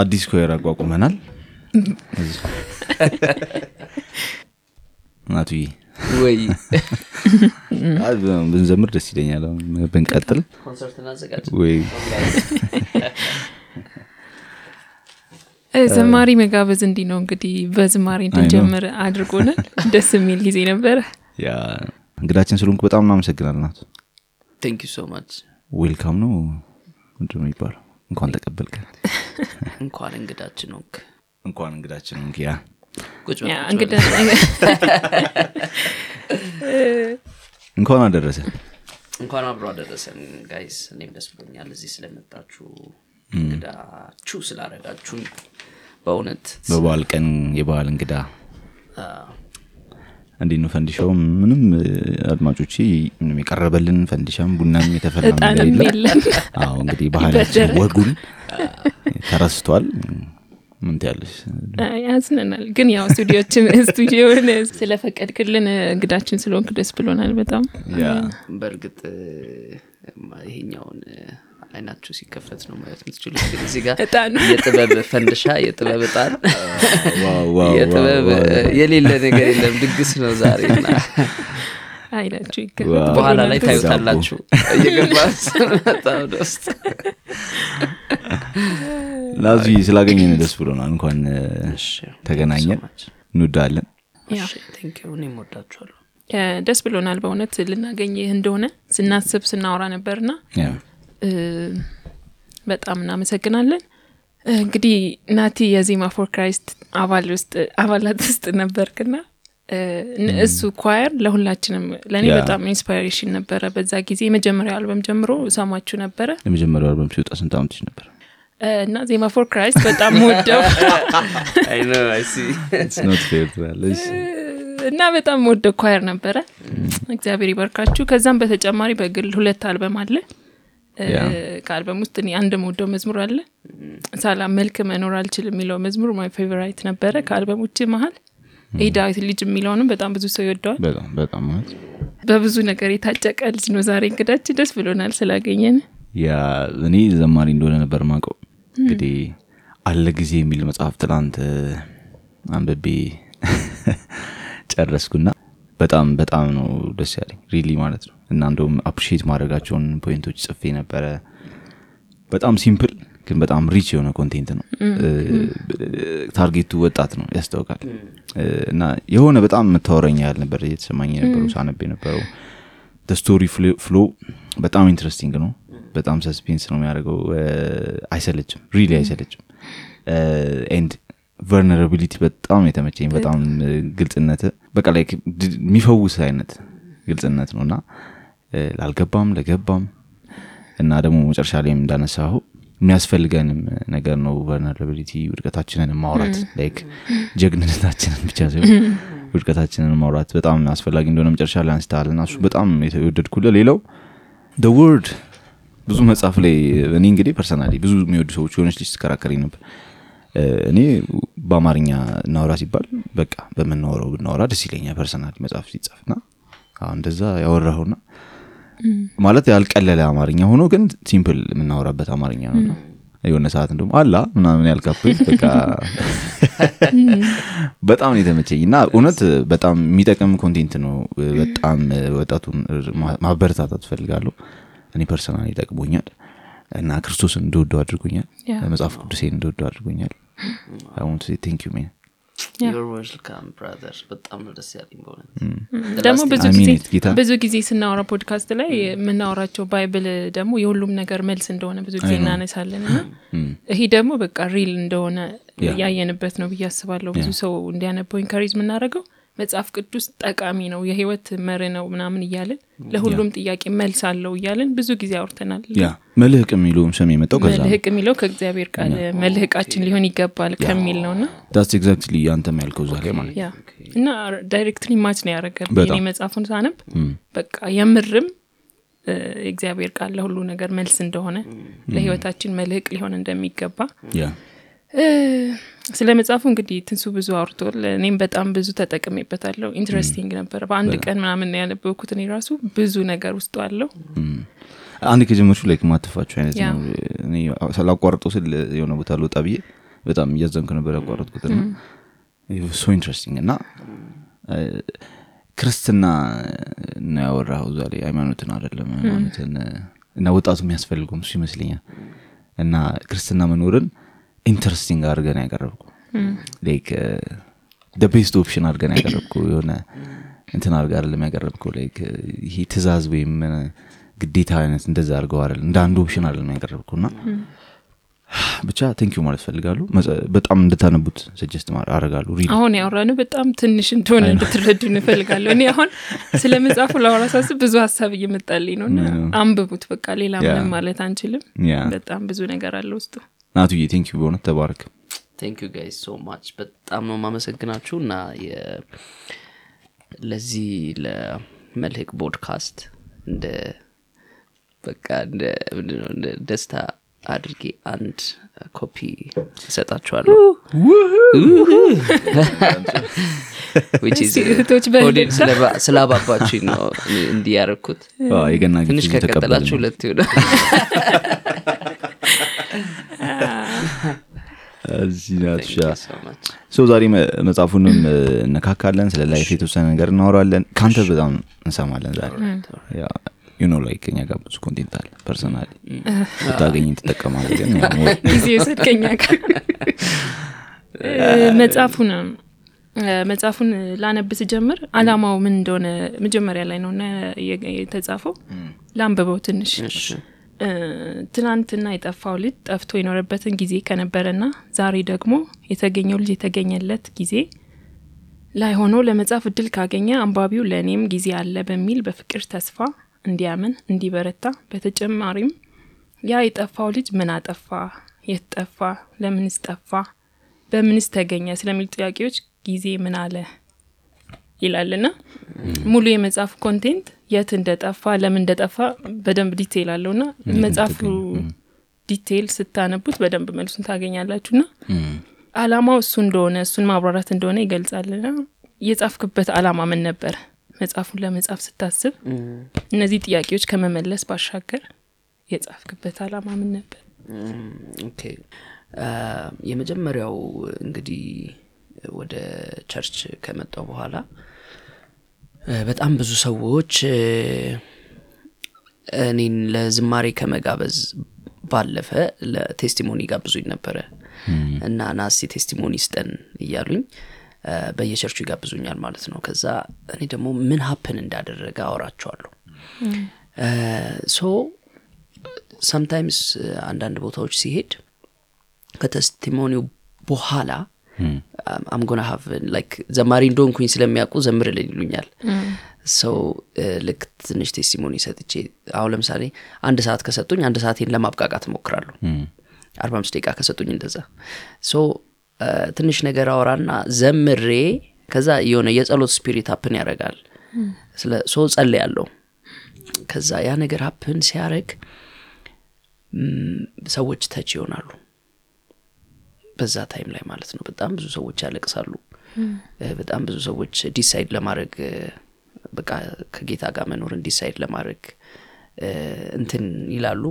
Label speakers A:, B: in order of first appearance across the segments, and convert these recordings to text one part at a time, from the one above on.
A: አዲስ choir አቋቁመናል። እና
B: ናቱዬ
A: ወይ ብንዘምር ደስ ይለኛል። ብንቀጥል። ወይ
C: ዘማሪ መጋበዝ እንዲህ ነው እንግዲህ። በዝማሬ እንድንጀምር አድርጎናል። ደስ የሚል ጊዜ ነበረ።
A: yeah እንግዳችን ስለሆንክ በጣም እናመሰግናለን ናቱ።
B: thank you so much
A: welcome ነው ምንድን ነው የሚባለው? እንኳን ተቀበልከን
B: እንኳን እንግዳችን ሆንክ።
A: እንኳን እንግዳችን ሆንክ
B: yeah።
A: እንኳን አደረሰ
B: እንኳን አብሮ አደረሰን guys። እኔም ደስ ብሎኛል እዚህ ስለመጣችሁ። እንግዳችሁ ስላረጋችሁን በእውነት
A: በበዓል ቀን የበዓል እንግዳ እንዴት ነው ፈንዲሻው? ምንም እ፣ አድማጮቼ ምንም የቀረበልን ፈንዲሻም ቡናም የተፈላ የለም። አዎ እንግዲህ ባህላችን ወጉን ተረስቷል። ምን ትያለሽ?
C: ያዝነናል። ግን ያው ስቱዲዮችን ስቱዲዮን ስለፈቀድክልን እንግዳችን ስለሆንክ ደስ ብሎናል በጣም።
B: በእርግጥ ይሄኛውን አይናችሁ ሲከፈት ነው ማለት የምትችሉት። ግን እዚህ ጋር የጥበብ ፈንድሻ የጥበብ እጣን። የጥበብ የሌለ ነገር የለም። ድግስ ነው ዛሬ እና
C: አይናችሁ
B: በኋላ ላይ ታዩታላችሁ። እየገባ ስመጣ ወደ ውስጥ
A: ላዚ ስላገኘን ደስ ብሎናል። እንኳን ተገናኘን። እንወዳለን።
C: ደስ ብሎናል በእውነት ልናገኝህ እንደሆነ ስናስብ ስናወራ ነበርና በጣም እናመሰግናለን። እንግዲህ ናቲ የዜማ for Christ አባል ውስጥ አባላት ውስጥ ነበርክና እሱ choir ለሁላችንም ለእኔ በጣም inspiration ነበረ። በዛ ጊዜ የመጀመሪያው አልበም ጀምሮ ሰማችሁ ነበረ።
A: የመጀመሪያው አልበም ሲወጣ ስንት ዓመትሽ ነበር?
C: እና ዜማ for Christ በጣም ወደው
A: It's not fair ትላለች
C: እና በጣም ወደው choir ነበረ። እግዚአብሔር ይበርካችሁ ከዛም በተጨማሪ በግል ሁለት አልበም አለ ከአልበም ውስጥ እኔ አንድ መወደው መዝሙር አለ። ሳላመልክ መኖር አልችልም የሚለው መዝሙር my favorite ነበረ ከአልበሞች መሀል የዳዊት ልጅ የሚለውንም በጣም ብዙ ሰው ይወደዋል።
A: በጣም
C: በብዙ ነገር የታጨቀ ልጅ ነው ዛሬ እንግዳችን ደስ ብሎናል ስላገኘን።
A: yeah እኔ ዘማሪ እንደሆነ ነበር ማቀው እንግዲህ አለ ጊዜ የሚል መጽሐፍ ትላንት አንብቤ ጨረስኩና በጣም በጣም ነው ደስ ያለኝ really ማለት ነው እና እንደውም appreciate የማደርጋቸውን point ኦች ጽፌ ነበረ። በጣም simple ግን በጣም rich የሆነ content ነው። target ኡ ወጣት ነው ያስታውቃል። እና የሆነ በጣም የምታወረኛ ያህል ነበር እየተሰማኝ የነበረው ሳነብ የነበረው። story flow በጣም interesting ነው። በጣም suspense ነው የሚያደርገው። አይሰለችም really አይሰለችም። and vulnerability በጣም የተመቸኝ በጣም ግልጽነት በቃ like የሚፈውስ አይነት ግልጽነት ነው። እና ላልገባም ለገባም እና ደግሞ መጨረሻ ላይም እንዳነሳሁ የሚያስፈልገንም ነገር ነው vulnerability ውድቀታችንን ማውራት like ጀግንነታችንን ብቻ ሳይሆን ውድቀታችንን ማውራት በጣም አስፈላጊ እንደሆነ መጨረሻ ላይ አንስተሃል እና እሱ በጣም የተወደድኩለ ሌላው word ብዙ መጽሐፍ ላይ እኔ እንግዲህ personally ብዙ የሚወዱ ሰዎች የሆነች ልጅ ትከራከረኝ ነበር። እኔ በአማርኛ እናወራ ሲባል በቃ በምናወራው ብናወራ ደስ ይለኛል personally መጽሐፍ ሲጻፍ ና አሁን እንደዛ ያወራሁና ማለት ያልቀለለ አማርኛ ሆኖ ግን simple የምናወራበት አማርኛ ነው። የሆነ ሰዓት እንደም አላ ምናምን ያልካብኝ በቃ በጣም ነው የተመቸኝ። እና እውነት በጣም የሚጠቅም content ነው። በጣም ወጣቱን ማበረታታት ፈልጋለሁ እኔ personally ጠቅሞኛል እና ክርስቶስን እንደወደው አድርጎኛል። መጽሐፍ ቅዱሴን እንደወደው አድርጎኛል።
B: thank you man በጣም ነው ደስ ያለኝ በእውነት.
C: ደግሞ ብዙ ጊዜ ብዙ ጊዜ ስናወራ ፖድካስት ላይ የምናወራቸው Bible ደግሞ የሁሉም ነገር መልስ እንደሆነ ብዙ ጊዜ እናነሳለን እና ይሄ ደግሞ በቃ real እንደሆነ ያየንበት ነው ብዬ አስባለሁ። ብዙ ሰው እንዲያነበው encourage የምናደርገው መጽሐፍ ቅዱስ ጠቃሚ ነው የህይወት መር ነው ምናምን እያልን ለሁሉም ጥያቄ መልስ አለው እያልን ብዙ ጊዜ አውርተናል።
A: ያ መልህቅ የሚለውም ስም የመጣው ከዛ
C: መልህቅ የሚለው ከእግዚአብሔር ቃል መልህቃችን ሊሆን ይገባል ከሚል ነው እና
A: that's exactly አንተም ያልከው እዛ ላይ ማለት
C: እና directly match ነው እኔ መጽሐፉን ሳነብ በቃ የምርም እ፣ የእግዚአብሔር ቃል ለሁሉ ነገር መልስ እንደሆነ ለህይወታችን መልህቅ ሊሆን እንደሚገባ ስለ መጽሐፉ እንግዲህ ትንሱ ብዙ አውርቶል እኔም በጣም ብዙ ተጠቅሜበታለሁ። interesting ነበረ በአንድ ቀን ምናምን ያነበብኩት። እኔ ራሱ ብዙ ነገር ውስጡ አለው።
A: አንድ ከጀመርሹ ላይ ማትፋችሁ አይነት ነው። ስል የሆነ ቦታ ልወጣ ብዬ በጣም እያዘንኩ ነበር ያቋረጥኩት ና so interesting እና ክርስትና ነው ያወራው እዛ ላይ? ሃይማኖትን አይደለም ሃይማኖትን እና ወጣቱ የሚያስፈልገውም እሱ ይመስለኛል። እና ክርስትና መኖርን interesting አድርገን ያቀረብኩ. like best option አድርገን ያቀረብኩ የሆነ እንትን አድርገ አይደለም ያቀረብከው like ይሄ ትእዛዝ ወይም እ፣ ግዴታ አይነት እንደዛ አድርገው አይደለም እንደ አንድ option አይደለም ያቀረብኩ እና ብቻ thank you ማለት ፈልጋሉ በጣም እንድታነቡት suggest አረጋሉ
C: አሁን ያወራነው በጣም ትንሽ እንደሆነ እንድትረዱ እንፈልጋለሁ እኔ አሁን ስለ መጽሐፉ ላወራ ሳስብ ብዙ ሀሳብ እየመጣልኝ ነው እና አንብቡት በቃ ሌላ ምንም ማለት አንችልም። በጣም ብዙ ነገር አለ ውስጡ
A: ናቱዬ thank you በእውነት ተባረክ።
B: thank you guys so much በጣም ነው ማመሰግናችሁ እና የ- ለዚህ ለመልህቅ ፖድካስት እንደ በቃ እንደ ደስታ አድርጌ አንድ ኮፒ እሰጣችኋለሁ። ስላባባችኝ ነው እንዲህ ትንሽ ከቀጠላችሁ ሁለት ይሆናል so
A: ዛሬ መጽሐፉንም እነካካለን ስለ life የተወሰነ ነገር እናወራለን። ከአንተ በጣም እንሰማለን ዛሬ። you know ላይ ከኛ ጋር ብዙ content አለ personally ብታገኝ ትጠቀማለ
C: ጊዜ የሰድከኛ መጽሐፉን መጽሐፉን ላነብ ስጀምር አላማው ምን እንደሆነ መጀመሪያ ላይ ነው እና የተጻፈው። ላንብበው ትንሽ ትናንትና የጠፋው ልጅ ጠፍቶ የኖረበትን ጊዜ ከነበረና ዛሬ ደግሞ የተገኘው ልጅ የተገኘለት ጊዜ ላይ ሆኖ ለመጻፍ እድል ካገኘ አንባቢው ለእኔም ጊዜ አለ በሚል በፍቅር ተስፋ እንዲያምን እንዲበረታ፣ በተጨማሪም ያ የጠፋው ልጅ ምን አጠፋ፣ የት ጠፋ፣ ለምንስ ጠፋ፣ በምንስ ተገኘ? ስለሚሉ ጥያቄዎች ጊዜ ምን አለ ይላልና ሙሉ የመጽሐፉ content የት እንደጠፋ ለምን እንደጠፋ በደንብ detail አለው ና መጽሐፉ detail ስታነቡት በደንብ መልሱን ታገኛላችሁና አላማው እሱ እንደሆነ እሱን ማብራራት እንደሆነ ይገልጻልና የጻፍክበት አላማ ምን ነበር? መጽሐፉን ለመጻፍ ስታስብ እነዚህ ጥያቄዎች ከመመለስ ባሻገር የጻፍክበት አላማ ምን ነበር?
B: okay። የመጀመሪያው እንግዲህ ወደ church ከመጣው በኋላ በጣም ብዙ ሰዎች እኔን ለዝማሬ ከመጋበዝ ባለፈ ለ testimony ጋብዙኝ ነበረ። እና ናሲ testimony ስጠን እያሉኝ በየቸርቹ ይጋብዙኛል ማለት ነው። ከዛ እኔ ደግሞ ምን happen እንዳደረገ አወራቸዋለሁ። so sometimes አንዳንድ ቦታዎች ሲሄድ ከ testimony ው በኋላ I'm gonna have like ዘማሪ እንደሆንኩኝ ስለሚያውቁ ዘምርልን ይሉኛል. so ልክ ትንሽ testimony ሰጥቼ አሁን ለምሳሌ አንድ ሰዓት ከሰጡኝ አንድ ሰዓቴን ለማብቃቃት እሞክራለሁ። አርባ አምስት ደቂቃ ከሰጡኝ እንደዛ። so ትንሽ ነገር አወራና ዘምሬ ከዛ የሆነ የጸሎት spirit happen ያደርጋል። ስለ so ጸል ያለው ከዛ ያ ነገር happen ሲያደረግ ሰዎች touch ይሆናሉ በዛ time ላይ ማለት ነው። በጣም ብዙ ሰዎች ያለቅሳሉ። በጣም ብዙ ሰዎች decide ለማድረግ በቃ ከጌታ ጋር መኖርን decide ለማድረግ እንትን ይላሉ።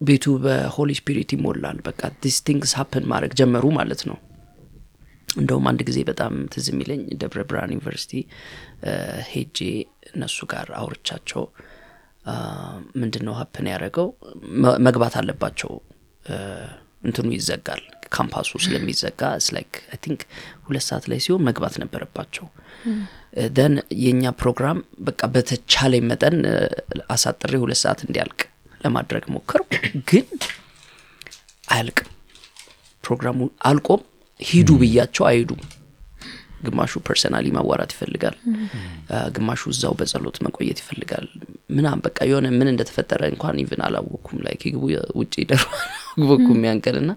B: ቤቱ በ holy spirit ይሞላል። በቃ these things happen ማድረግ ጀመሩ ማለት ነው። እንደውም አንድ ጊዜ በጣም ትዝ የሚለኝ ደብረ ብርሃን ዩኒቨርሲቲ ሄጄ እነሱ ጋር አውርቻቸው። ምንድን ነው happen ያደረገው? መግባት አለባቸው እንትኑ ይዘጋል ካምፓሱ ስለሚዘጋ። like I think ሁለት ሰዓት ላይ ሲሆን መግባት ነበረባቸው። then የእኛ ፕሮግራም በቃ በተቻለ መጠን እ፣ አሳጥሬ ሁለት ሰዓት እንዲያልቅ ለማድረግ ሞከርኩ። ግን አያልቅም። ፕሮግራሙ አልቆም። ሂዱ ብያቸው አይሄዱም ግማሹ personally ማዋራት ይፈልጋል ግማሹ እዛው በጸሎት መቆየት ይፈልጋል ምናም በቃ የሆነ ምን እንደተፈጠረ እንኳን even አላወኩም ላይ ግቡ ውጭ ደሩ አላወኩም ያንቀል ና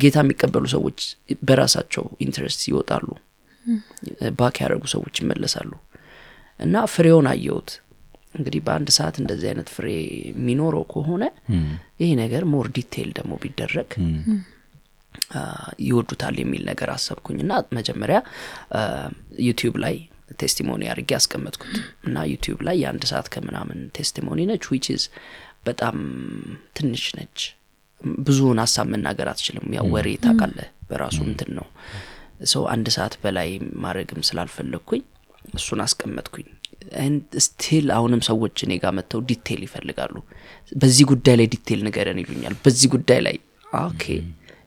B: ጌታ የሚቀበሉ ሰዎች በራሳቸው interest ይወጣሉ back ያደረጉ ሰዎች ይመለሳሉ። እና ፍሬውን አየሁት። እንግዲህ በአንድ ሰዓት እንደዚህ አይነት ፍሬ የሚኖረው ከሆነ ይሄ ነገር more detail ደግሞ ቢደረግ ይወዱታል የሚል ነገር አሰብኩኝ እና መጀመሪያ ዩቲዩብ ላይ testimony አድርጌ ያስቀመጥኩት እና ዩቲዩብ ላይ የአንድ ሰዓት ከምናምን testimony ነች which is በጣም ትንሽ ነች። ብዙውን ሀሳብ መናገር አትችልም። ያው ወሬ ታውቃለህ በራሱ እንትን ነው። so አንድ ሰዓት በላይ ማድረግም ስላልፈለግኩኝ እሱን አስቀመጥኩኝ። still አሁንም ሰዎች እኔ ጋር መጥተው detail ይፈልጋሉ። በዚህ ጉዳይ ላይ detail ንገረን ይሉኛል። በዚህ ጉዳይ ላይ okay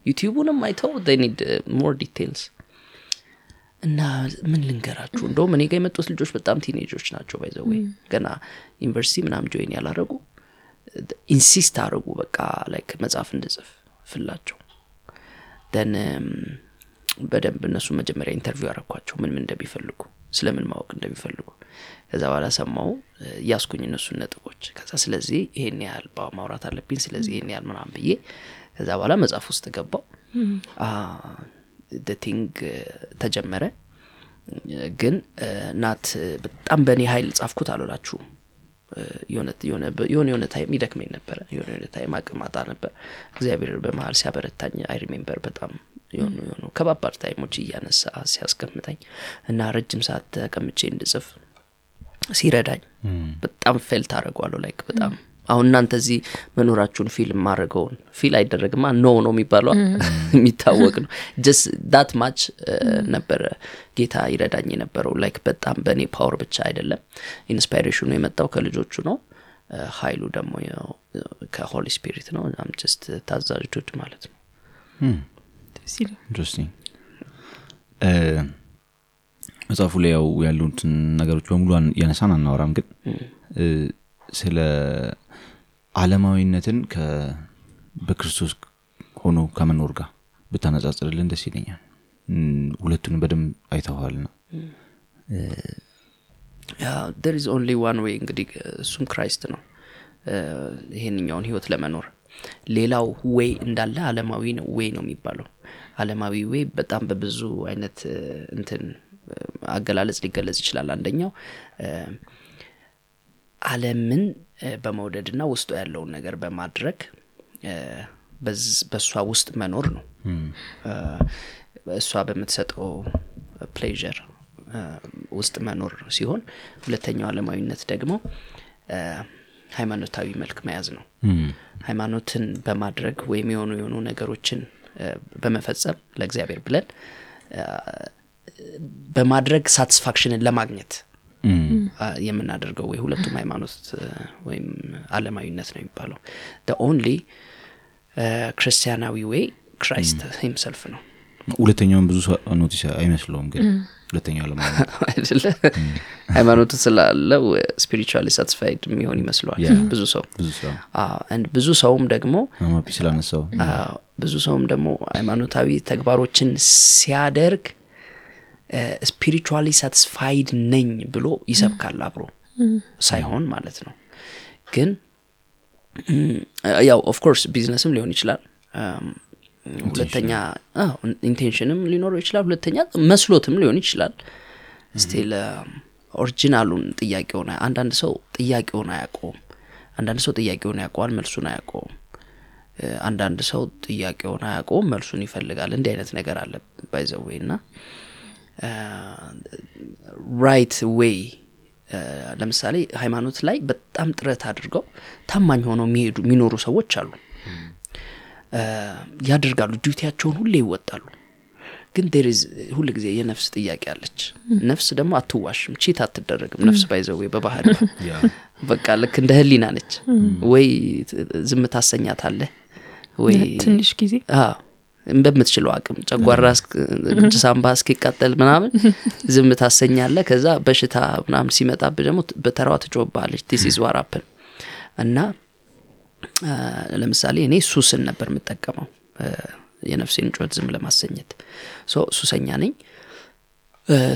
B: ዩቲዩቡንም አይተው need more details እና ምን ልንገራችሁ? እንደውም እኔ ጋር የመጡት ልጆች በጣም teenage ኦች ናቸው by the way ገና ዩኒቨርሲቲ ምናም join ያላረጉ insist አረጉ በቃ like መጽሐፍ እንድጽፍላቸው። then በደንብ እነሱ መጀመሪያ interview ያረኳቸው ምን ምን እንደሚፈልጉ ስለምን ማወቅ እንደሚፈልጉ ከዛ በኋላ ሰማው እያስኩኝ እነሱን ነጥቦች። ከዛ ስለዚህ ይሄን ያህል ማውራት አለብኝ ስለዚህ ይሄን ያህል ምናም ብዬ ከዛ በኋላ መጽሐፍ ውስጥ ገባው writing ተጀመረ። ግን not በጣም በእኔ ሀይል ጻፍኩት አልላችሁም የሆነ የሆነ time ይደክመኝ ነበረ የሆነ የሆነ time አቅማጣ ነበር። እግዚአብሔር በመሀል ሲያበረታኝ I remember በጣም የሆኑ የሆኑ ከባባድ time ኦች እያነሳ ሲያስቀምጠኝ እና ረጅም ሰዓት ተቀምጬ እንድጽፍ ሲረዳኝ በጣም feel አደርገዋለሁ like በጣም አሁን እናንተ እዚህ መኖራችሁን feel ማድረገውን feel አይደረግማ know ነው የሚባለው የሚታወቅ ነው። just that much ነበረ ጌታ ይረዳኝ የነበረው። like በጣም በእኔ power ብቻ አይደለም inspiration ኡ የመጣው ከልጆቹ ነው። እ፣ ኃይሉ ደግሞ ከ holy spirit ነው። ና I'm just ታዛዥ dude ማለት ነው
A: መጽሐፉ ላይ ያው ያሉትን ነገሮች በሙሉ ያነሳን አናወራም ግን ስለ አለማዊነትን በክርስቶስ ሆኖ ከመኖር ጋር ብታነጻጽርልን ደስ ይለኛል። እም፣ ሁለቱንም በደንብ አይተዋል ና
B: There is only one way እንግዲህ እሱም Christ ነው። ይሄንኛውን ህይወት ለመኖር። ሌላው way እንዳለ አለማዊ ነው way ነው የሚባለው። አለማዊ way በጣም በብዙ አይነት እንትን አገላለጽ ሊገለጽ ይችላል። አንደኛው እ፣ በመውደድና ውስጡ ያለውን ነገር በማድረግ በእሷ ውስጥ መኖር ነው። እሷ በምትሰጠው pleasure ውስጥ መኖር ሲሆን ሁለተኛው አለማዊነት ደግሞ ሃይማኖታዊ መልክ መያዝ ነው። ሃይማኖትን በማድረግ ወይም የሆኑ የሆኑ ነገሮችን በመፈጸም ለእግዚአብሔር ብለን በማድረግ satisfaction
A: ን
B: ለማግኘት የምናደርገው way ሁለቱም ሃይማኖት ወይም አለማዊነት ነው የሚባለው። only ክርስቲያናዊ way Christ himself ነው።
A: ሁለተኛውን ብዙ ሰው notice አይመስለውም ግን ሁለተኛው ለማለት
B: አይደለ? ሃይማኖቱ ስላለው spiritually satisfied የሚሆን ይመስለዋል. ብዙ ሰው።
A: ብዙ ሰው።
B: አዎ፣ and ብዙ ሰውም ደግሞ
A: ስላነሳው።
B: አዎ፣ ብዙ ሰውም ደግሞ ሃይማኖታዊ ተግባሮችን ሲያደርግ spiritually satisfied ነኝ ብሎ ይሰብካል አብሮ ሳይሆን ማለት ነው። ግን ያው of course business ም ሊሆን ይችላል። ሁለተኛ intention ም ሊኖረው ይችላል። ሁለተኛ መስሎትም ሊሆን ይችላል። still original ኡን ጥያቄውን አንዳንድ ሰው ጥያቄውን አያውቀውም። አንዳንድ ሰው ጥያቄውን ያውቀዋል መልሱን አያውቀውም። አንዳንድ ሰው ጥያቄውን አያውቀውም መልሱን ይፈልጋል። እንዲህ አይነት ነገር አለ by the way እና right way ለምሳሌ ሃይማኖት ላይ በጣም ጥረት አድርገው ታማኝ ሆነው የሚሄዱ የሚኖሩ ሰዎች አሉ። እ፣ ያደርጋሉ duty ያቸውን ሁሌ ይወጣሉ። ግን there is ሁል ጊዜ የነፍስ ጥያቄ አለች። ነፍስ ደግሞ አትዋሽም cheat አትደረግም ነፍስ by the way በባህል በቃ ልክ እንደ ህሊና ነች። ወይ ዝም ታሰኛታለህ ወይ
C: ትንሽ ጊዜ
B: በምትችለው አቅም ጨጓራ ሳምባ እስኪቃጠል ምናምን ዝም ታሰኛለ ከዛ በሽታ ምናምን ሲመጣብህ ደግሞ በተራዋ ትጮባለች። This is what happened እና ለምሳሌ እኔ ሱስን ነበር የምጠቀመው። የነፍሴን ጩኸት ዝም ለማሰኘት። ሱሰኛ ነኝ።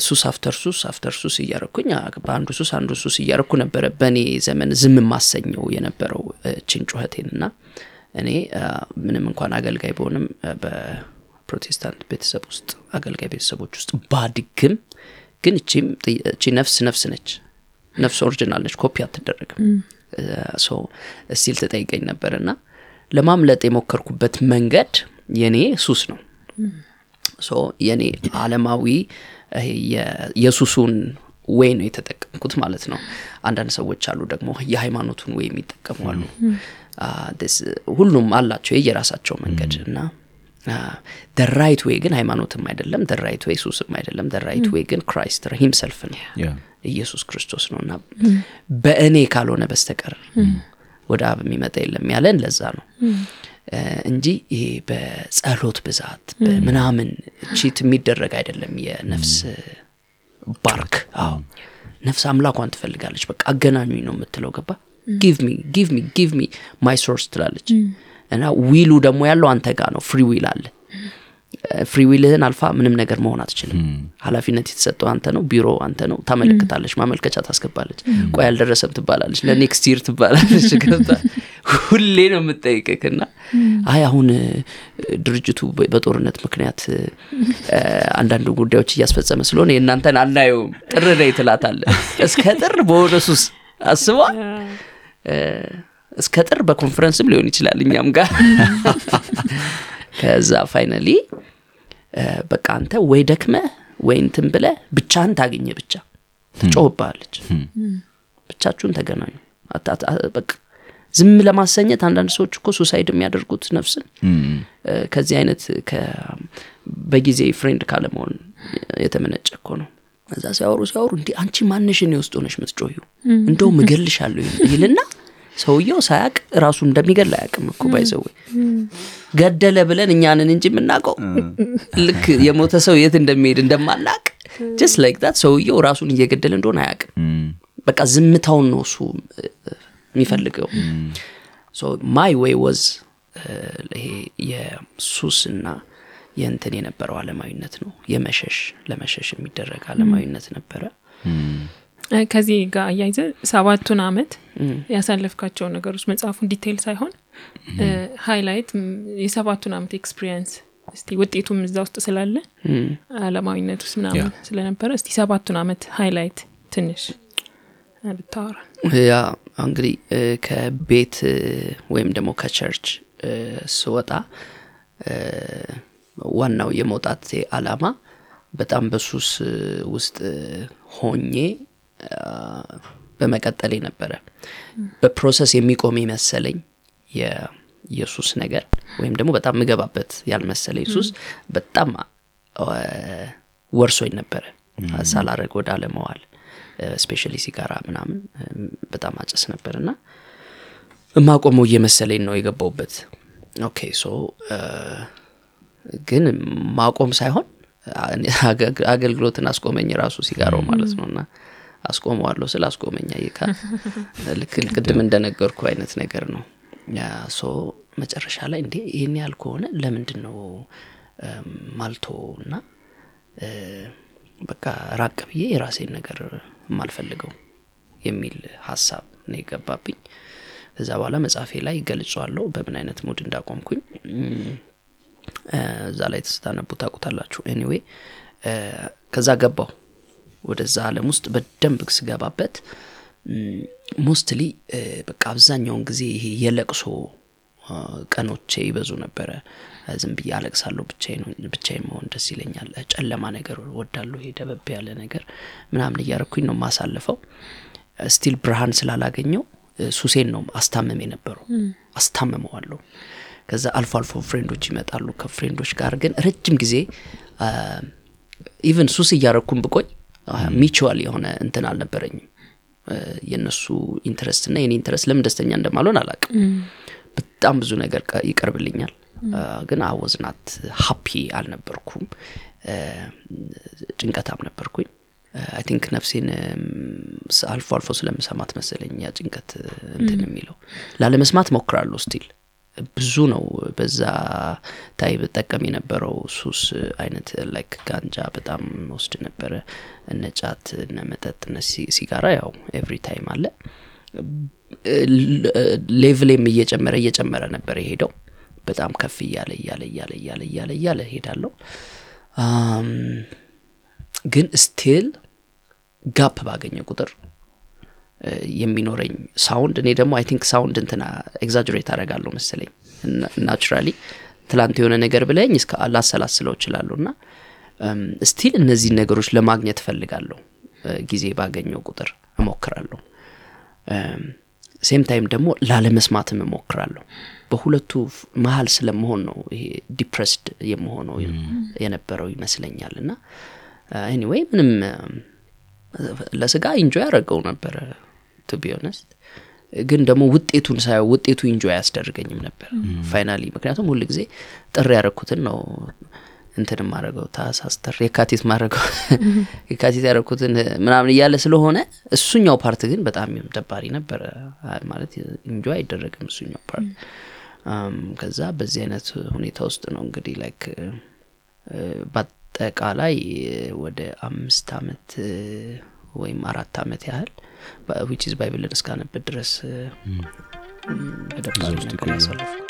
B: ሱስ after ሱስ after ሱስ እያረኩኝ በአንዱ ሱስ አንዱ ሱስ እያረኩ ነበረ በእኔ ዘመን ዝም ማሰኘው የነበረው ችን ጩኸቴን እና እኔ ምንም እንኳን አገልጋይ በሆንም በፕሮቴስታንት ቤተሰብ ውስጥ አገልጋይ ቤተሰቦች ውስጥ ባድግም ግን እቺም እቺ ነፍስ ነፍስ ነች። ነፍስ original ነች ኮፒ አትደረግም። So still ትጠይቀኝ ነበር እና ለማምለጥ የሞከርኩበት መንገድ የኔ ሱስ ነው። So የኔ አለማዊ የሱሱን way ነው የተጠቀምኩት ማለት ነው። አንዳንድ ሰዎች አሉ ደግሞ የሃይማኖቱን way የሚጠቀሙ አሉ ሁሉም አላቸው የየራሳቸው መንገድ እና right way ግን ሃይማኖትም አይደለም right way ሱስም አይደለም right way ግን Christ himself ነው ኢየሱስ ክርስቶስ ነው እና በእኔ ካልሆነ በስተቀር ወደ አብ የሚመጣ የለም ያለን ለዛ ነው። እንጂ ይሄ በጸሎት ብዛት በምናምን cheat የሚደረግ አይደለም የነፍስ bark። አዎ። ነፍስ አምላኳን ትፈልጋለች በቃ አገናኙኝ ነው የምትለው ገባ Give me give me give me my source ትላለች። እና will ኡ ደግሞ ያለው አንተ ጋር ነው። Free will አለ። Free will ህን አልፋ ምንም ነገር መሆን አትችልም። ሀላፊነት የተሰጠው አንተ ነው። ቢሮ አንተ ነው። ታመለክታለች። ማመልከቻ ታስገባለች። ቆይ አልደረሰም ትባላለች። ለ next year ትባላለች። ገብታ ሁሌ ነው የምጠይቅክ እና አይ አሁን ድርጅቱ በጦርነት ምክንያት አንዳንድ ጉዳዮች እያስፈጸመ ስለሆነ የእናንተን አናየውም። ጥር ላይ ትላታለ እስከ ጥር በሆነ እ፣ እስከ ጥር በኮንፈረንስም ሊሆን ይችላል እኛም ጋር። ከዛ finally በቃ አንተ ወይ ደክመ ወይ እንትን ብለ ብቻህን ታገኘ ብቻ። ትጮህብሃለች። ብቻችሁን ተገናኙ። በቃ ዝም ለማሰኘት አንዳንድ ሰዎች እኮ suicide የሚያደርጉት ነፍስን። ከዚህ አይነት በጊዜ friend ካለመሆን የተመነጨ እኮ ነው እዛ ሲያወሩ ሲያወሩ እንዲህ አንቺ ማንሽን የውስጥ ሆነሽ ምትጮዩ እንደው ምገልሻለሁ ይልና ሰውየው ሳያቅ ራሱ እንደሚገል አያቅም እኮ by the way ገደለ ብለን እኛንን እንጂ የምናውቀው ልክ የሞተ ሰው የት እንደሚሄድ እንደማናቅ just like that ሰውየው ራሱን እየገደለ እንደሆነ አያቅም በቃ ዝምታውን ነው እሱ የሚፈልገው። My way was ይሄ የሱስና የእንትን የነበረው አለማዊነት ነው። የመሸሽ ለመሸሽ የሚደረግ አለማዊነት ነበረ።
C: ከዚህ ጋር አያይዘ ሰባቱን አመት ያሳለፍካቸው ነገሮች መጽሐፉን detail ሳይሆን highlight የሰባቱን አመት experience እስቲ ውጤቱም እዛ ውስጥ ስላለ አለማዊነት ውስጥ ምናምን ስለነበረ እስቲ ሰባቱን አመት highlight ትንሽ ብታወራ።
B: ያ እንግዲህ ከቤት ወይም ደግሞ ከ church ስወጣ ዋናው የመውጣት አላማ በጣም በሱስ ውስጥ ሆኜ አ፣ በመቀጠሌ ነበረ። በ process የሚቆም የመሰለኝ የሱስ ነገር ወይም ደግሞ በጣም ምገባበት ያልመሰለኝ ሱስ በጣም ወርሶኝ ነበረ። ሳላረግ ወደ አለመዋል specially ሲጋራ ምናምን በጣም አጨስ ነበር እና የማቆመው እየመሰለኝ ነው የገባውበት okay so ግን ማቆም ሳይሆን አገ- አገልግሎትን አስቆመኝ ራሱ ሲጋራው ማለት ነው እና አስቆመዋለሁ ስለ አስቆመኝ አየካ ልክ ቅድም እንደነገርኩ አይነት ነገር ነው። so መጨረሻ ላይ እንዴ ይህን ያህል ከሆነ ለምንድን ነው ማልቶ እና በቃ ራቅ ብዬ የራሴን ነገር የማልፈልገው የሚል ሀሳብ ነው የገባብኝ። ከዛ በኋላ መጽሐፌ ላይ ገልጿለሁ በምን አይነት mood እንዳቆምኩኝ እዛ ላይ ስታነቡ ታውቁታላችሁ። anyway ከዛ ገባው ወደዛ አለም ውስጥ በደንብ ስገባበት mostly በቃ አብዛኛውን ጊዜ ይሄ የለቅሶ ቀኖቼ ይበዙ ነበረ። ዝም ብዬ አለቅሳለሁ ብቻዬን መሆን ደስ ይለኛል። ጨለማ ነገር ወዳለሁ ይሄ ደበብ ያለ ነገር ምናምን እያረኩኝ ነው ማሳልፈው still ብርሃን ስላላገኘው ሱሴን ነው አስታምም የነበረው። አስታምመዋለሁ ከዛ አልፎ አልፎ friend ኦች ይመጣሉ። ከ friend ኦች ጋር ግን ረጅም ጊዜ even ሱስ እያረኩም ብቆይ mutual የሆነ እንትን አልነበረኝም። የእነሱ interest እና የኔ interest ለምን ደስተኛ እንደማልሆን አላቅም በጣም ብዙ ነገር ይቀርብልኛል። ግን I was not happy አልነበርኩም። ጭንቀታም ነበርኩኝ። I think ነፍሴን አልፎ አልፎ ስለምሰማት መሰለኝ ያ ጭንቀት እንትን የሚለው። ላለመስማት ሞክራለሁ still ብዙ ነው በዛ time እጠቀም የነበረው ሱስ አይነት like ጋንጃ በጣም ወስድ ነበረ። እነ ጫት እነ መጠጥ እነ ሲጋራ ያው every time አለ። level ኤም እየጨመረ እየጨመረ ነበር የሄደው። በጣም ከፍ እያለ እያለ እያለ እያለ እያለ እያለ ሄዳለሁ አም፣ ግን still gap ባገኘ ቁጥር የሚኖረኝ sound። እኔ ደግሞ I think sound እንትና exaggerate አደርጋለሁ መሰለኝ። naturally ትላንት የሆነ ነገር ብለኝ እስከ ላሰላስለው እችላለሁ። እና still እነዚህን ነገሮች ለማግኘት እፈልጋለሁ። ጊዜ ባገኘው ቁጥር እሞክራለሁ። same time ደግሞ ላለመስማትም እሞክራለሁ። በሁለቱ መሀል ስለመሆን ነው ይሄ depressed የመሆነው የነበረው ይመስለኛል። እና anyway ምንም ለስጋ enjoy ያደረገው ነበረ to be honest ግን ደግሞ ውጤቱን ሳየው ውጤቱ enjoy አያስደርገኝም ነበር finally ምክንያቱም ሁል ጊዜ ጥሪ ያደረኩትን ነው እንትን ማድረገው ታህሳስ ጥር የካቲት ማድረገው የካቲት ያደረኩትን ምናምን እያለ ስለሆነ እሱኛው part ግን በጣም ደባሪ ነበረ ማለት enjoy አይደረግም እሱኛው part ከዛ በዚህ አይነት ሁኔታ ውስጥ ነው እንግዲህ like በአጠቃላይ ወደ አምስት አመት ወይም አራት አመት ያህል ዊች ኢዝ ባይብልን እስካነበት ድረስ በደባሪ ነገር ያሳለፍኩ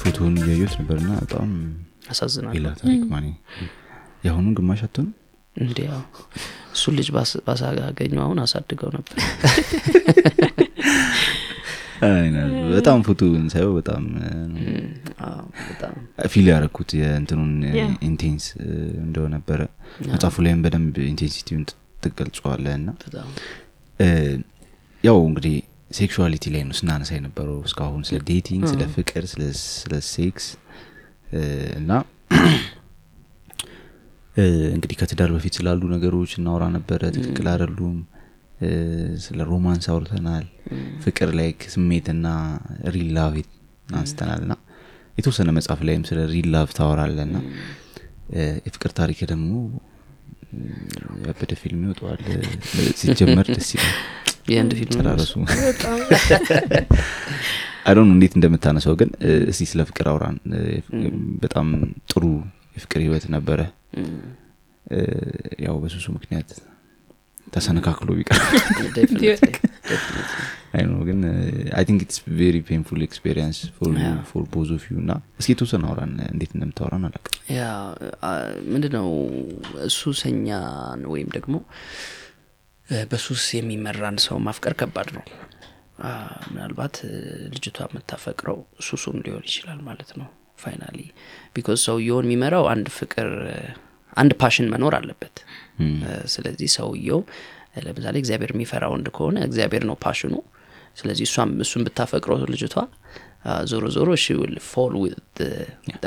A: ፎቶውን ነበርና በጣም
B: ያሳዝናል
A: ሌላ ታሪክ ማኔ። የአሁኑን ግማሽ አትሆን
B: እንዲ ያው እሱን ልጅ ባሳገኘው አሁን አሳድገው ነበር
A: በጣም ፎቶውን ሳየው በጣም feel ያረኩት የእንትኑን. intense እንደሆነ ነበረ መጽሐፉ ላይም በደንብ intensity ውን ትገልጸዋለ እና ያው እንግዲህ sexuality ላይ ነው ስናነሳ የነበረው እስካሁን ስለ dating ስለ ፍቅር ስለ- ሴክስ እና እንግዲህ ከትዳር በፊት ስላሉ ነገሮች እናወራ ነበረ ትክክል አይደሉም ስለ romance አውርተናል። ፍቅር ላይ ስሜትና real love አንስተናል እና የተወሰነ መጽሐፍ ላይም ስለ real love ታወራለ እና እ፣ የፍቅር ታሪክ ደግሞ ያበደ ፊልም ይወጠዋል ሲጀመር ደስ ይላል።
B: የአንድ ፊልም
A: ጨራረሱ I don't እንዴት እንደምታነሳው ግን እስቲ ስለ ፍቅር አውራን። በጣም ጥሩ የፍቅር ህይወት ነበረ። ያው በሱሱ ምክንያት ተሰነካክሎ ቢቀር ግን I think it's very painful experience
B: Yeah.
A: for both of you እና እስኪ የተወሰነ አውራን እንዴት እንደምታወራን አላውቅም።
B: ያ ምንድን ነው ሱሰኛን ወይም ደግሞ በሱስ የሚመራን ሰው ማፍቀር ከባድ ነው። ምናልባት ልጅቷ የምታፈቅረው ሱሱን ሊሆን ይችላል ማለት ነው finally because ሰውየውን የሚመራው አንድ ፍቅር አንድ passion መኖር አለበት ስለዚህ ሰውየው ለምሳሌ እግዚአብሔር የሚፈራ ወንድ ከሆነ እግዚአብሔር ነው passion ኑ። ስለዚህ እሷም እሱን ብታፈቅረው ልጅቷ ዞሮ ዞሮ she will fall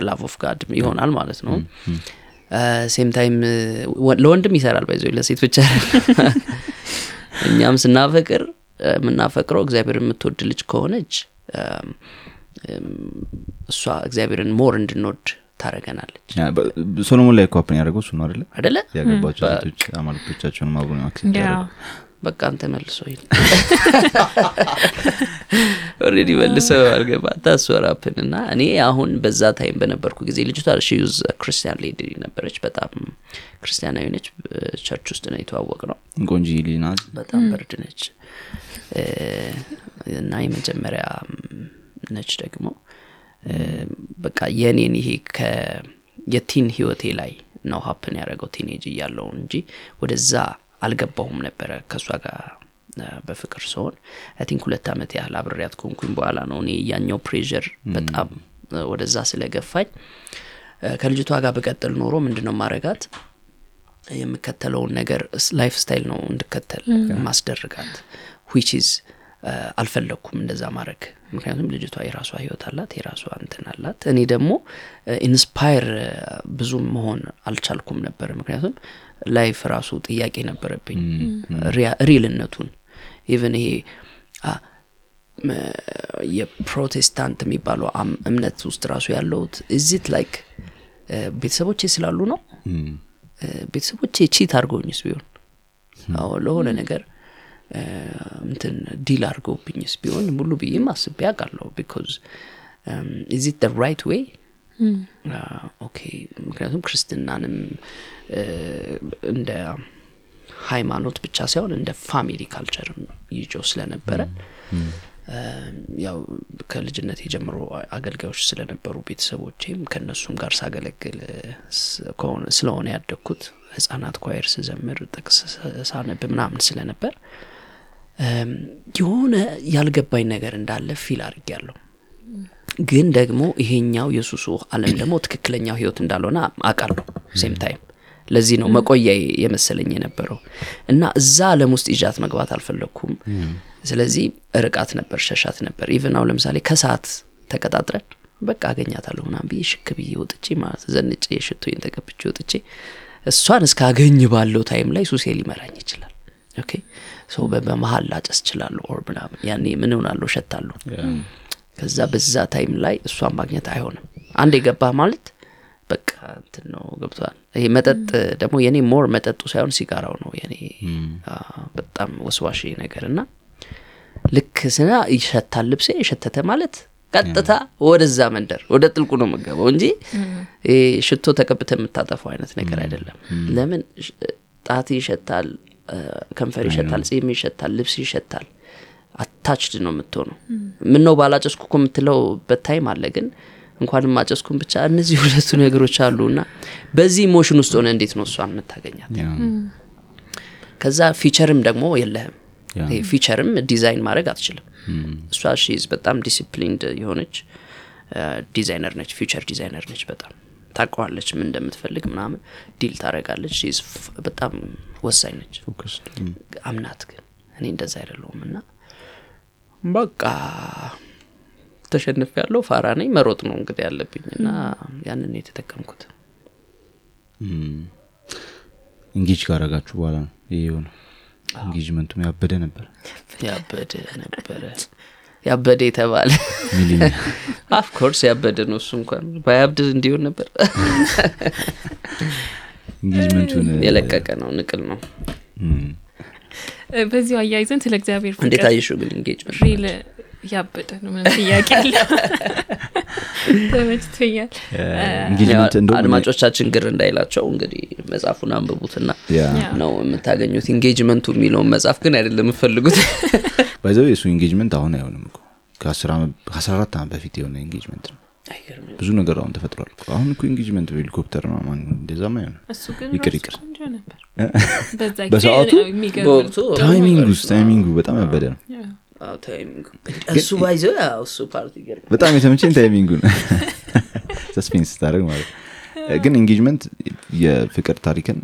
B: love of God ይሆናል ማለት ነው። same time ለወንድም ይሰራል by the way ለሴት ብቻ እኛም ስናፈቅር የምናፈቅረው እግዚአብሔር የምትወድ ልጅ ከሆነች እሷ እግዚአብሔርን more እንድንወድ
A: በ- ሶሎሞን ላይ ኮፕን ያደረገው እሱ ነው አደለ
B: አደለ
A: ያገባቸው ሴቶች አማልክቶቻቸውን አብሮ accept
B: በቃ አንተ መልሶ ሂድ already መልሶ አልገባ። ታስወራፕን እና እኔ አሁን በዛ time በነበርኩ ጊዜ ልጅቷ she was ክርስቲያን lady ነበረች። በጣም ክርስቲያናዊ ነች። church ውስጥ ነው የተዋወቅነው
A: ቆንጅዬ ናት
B: በጣም በርድ ነች። እና የመጀመሪያ ነች ደግሞ በቃ የኔን ይሄ ከ የ teen ህይወቴ ላይ ነው happen ያደረገው teenage እያለሁኝ እንጂ ወደዛ አልገባሁም ነበረ ከእሷ ጋር በፍቅር ስሆን። I think ሁለት ዓመት ያህል አብሬያት ከሆንኩኝ በኋላ ነው እኔ ያኛው pressure በጣም ወደዛ ስለገፋኝ። ከልጅቷ ጋር ብቀጥል ኖሮ ምንድን ነው ማረጋት? የምከተለውን ነገር life style ነው እንድከተል የማስደርጋት። which is አልፈለግኩም እንደዛ ማድረግ። ምክንያቱም ልጅቷ የራሷ ህይወት አላት የራሷ እንትን አላት። እኔ ደግሞ inspire ብዙ መሆን አልቻልኩም ነበር። ምክንያቱም life ራሱ ጥያቄ ነበረብኝ። real ነቱን። even ይሄ የፕሮቴስታንት የሚባለው እምነት ውስጥ ራሱ ያለሁት is it like ቤተሰቦቼ ስላሉ ነው። ቤተሰቦቼ cheat አድርገውኝስ ቢሆን? ለሆነ ነገር እንትን deal አድርገውብኝስ ቢሆን ሙሉ ብዬም አስቤ አውቃለሁ because is it the right way okay። ምክንያቱም ክርስትናንም እንደ ሃይማኖት ብቻ ሳይሆን እንደ family culture ም ይዞ ስለነበረ ያው ከልጅነት ጀምሮ አገልጋዮች ስለነበሩ ቤተሰቦቼም ከእነሱም ጋር ሳገለግል ስለሆነ ያደግኩት ህጻናት choir ስዘምር ጥቅስ ሳነብ ምናምን ስለነበር የሆነ ያልገባኝ ነገር እንዳለ feel አድርጌያለሁ። ግን ደግሞ ይሄኛው የሱሱ አለም ደግሞ ትክክለኛው ህይወት እንዳልሆነ አውቃለሁ same time ለዚህ ነው መቆያ የመሰለኝ የነበረው። እና እዛ አለም ውስጥ ይዣት መግባት አልፈለግኩም ስለዚህ ርቃት ነበር ሸሻት ነበር። even አሁን ለምሳሌ ከሰዓት ተቀጣጥረን በቃ አገኛታለሁ ምናምን ብዬ ሽክ ብዬ ወጥቼ ማለት ዘንጬ ሽቶዬን ተቀብቼ ወጥቼ እሷን እስካገኝ ባለው time ላይ ሱሴ ሊመራኝ ይችላል። okay በ- በመሀል ላጨስ እችላለሁ or ምናምን። ያኔ ምን እሆናለሁ እሸታለሁ ከዛ በዛ time ላይ እሷን ማግኘት አይሆንም። አንድ የገባ ማለት በቃ እንትን ነው ገብቷል ይሄ መጠጥ ደግሞ የኔ more መጠጡ ሳይሆን ሲጋራው ነው የኔ በጣም ወስዋሽ ነገር እና ልክ ሳጨስ ና ይሸታል ልብሴ። የሸተተ ማለት ቀጥታ ወደዛ መንደር ወደ ጥልቁ ነው የምገባው እንጂ ይሄ ሽቶ ተቀብተህ የምታጠፈው አይነት ነገር አይደለም። ለምን? ጣት ይሸታል ከንፈር ይሸታል ጺም ይሸታል ልብስ ይሸታል። attached ነው የምትሆነው። ምን ነው ባላጨስኩ እኮ የምትለውበት time አለ ግን እንኳንም አጨስኩም ብቻ እነዚህ ሁለቱ ነገሮች አሉ እና በዚህ emotion ውስጥ ሆነህ እንዴት ነው እሷን የምታገኛት? ከዛ future ም ደግሞ የለህም። future ም design ማድረግ አትችልም። እሷ she's በጣም disciplined የሆነች ዲዛይነር ነች future designer ነች በጣም። ታውቀዋለች ምን እንደምትፈልግ ምናምን deal ታደርጋለች she's በጣም ወሳኝ ነች። አምናት ግን እኔ እንደዛ አይደለሁም እና በቃ ተሸንፍ ያለው ፋራ ነኝ መሮጥ ነው እንግዲህ ያለብኝ እና ያንን የተጠቀምኩት።
A: engage ካረጋችሁ በኋላ ነው ይሄ የሆነ engagement ቱም ያበደ ነበር።
B: ያበደ ነበረ። ያበደ የተባለ
A: of
B: course ያበደ ነው እሱ እንኳን ባያብድ እንዲሆን ነበር
A: engagement ቱን
B: የለቀቀ ነው ንቅል ነው።
C: በዚሁ አያይዘን ስለ እግዚአብሔር
B: እንዴት አየሹ ግን engagement
C: real ያበደ ነው ምንም ጥያቄ አለ። ተመችቶኛል።
B: አድማጮቻችን ግር እንዳይላችሁ እንግዲህ መጽሐፉን አንብቡትና ነው የምታገኙት። engagement ቱ የሚለውን መጽሐፍ ግን አይደለም የምፈልጉት
A: by the way የእሱ engagement አሁን አይሆንም ከአስራ አራት ዓመት በፊት የሆነ engagement ነው? ብዙ ነገር አሁን ተፈጥሯል እኮ። አሁን እኮ ኢንጌጅመንት በሄሊኮፕተር ነው። ማን
C: እሱ ግን
A: ይቅር ይቅር።
B: በወቅቱ?
A: ታይሚንግ ውስጥ ታይሚንጉ በጣም ያበደ ነው።
B: እሱ ባይዘው ያው እሱ ፓርቲ
A: በጣም የተመቸኝ ታይሚንጉ ነው። ሰስፔንስ ስታደርግ ማለት ግን ኢንጌጅመንት የፍቅር ታሪክን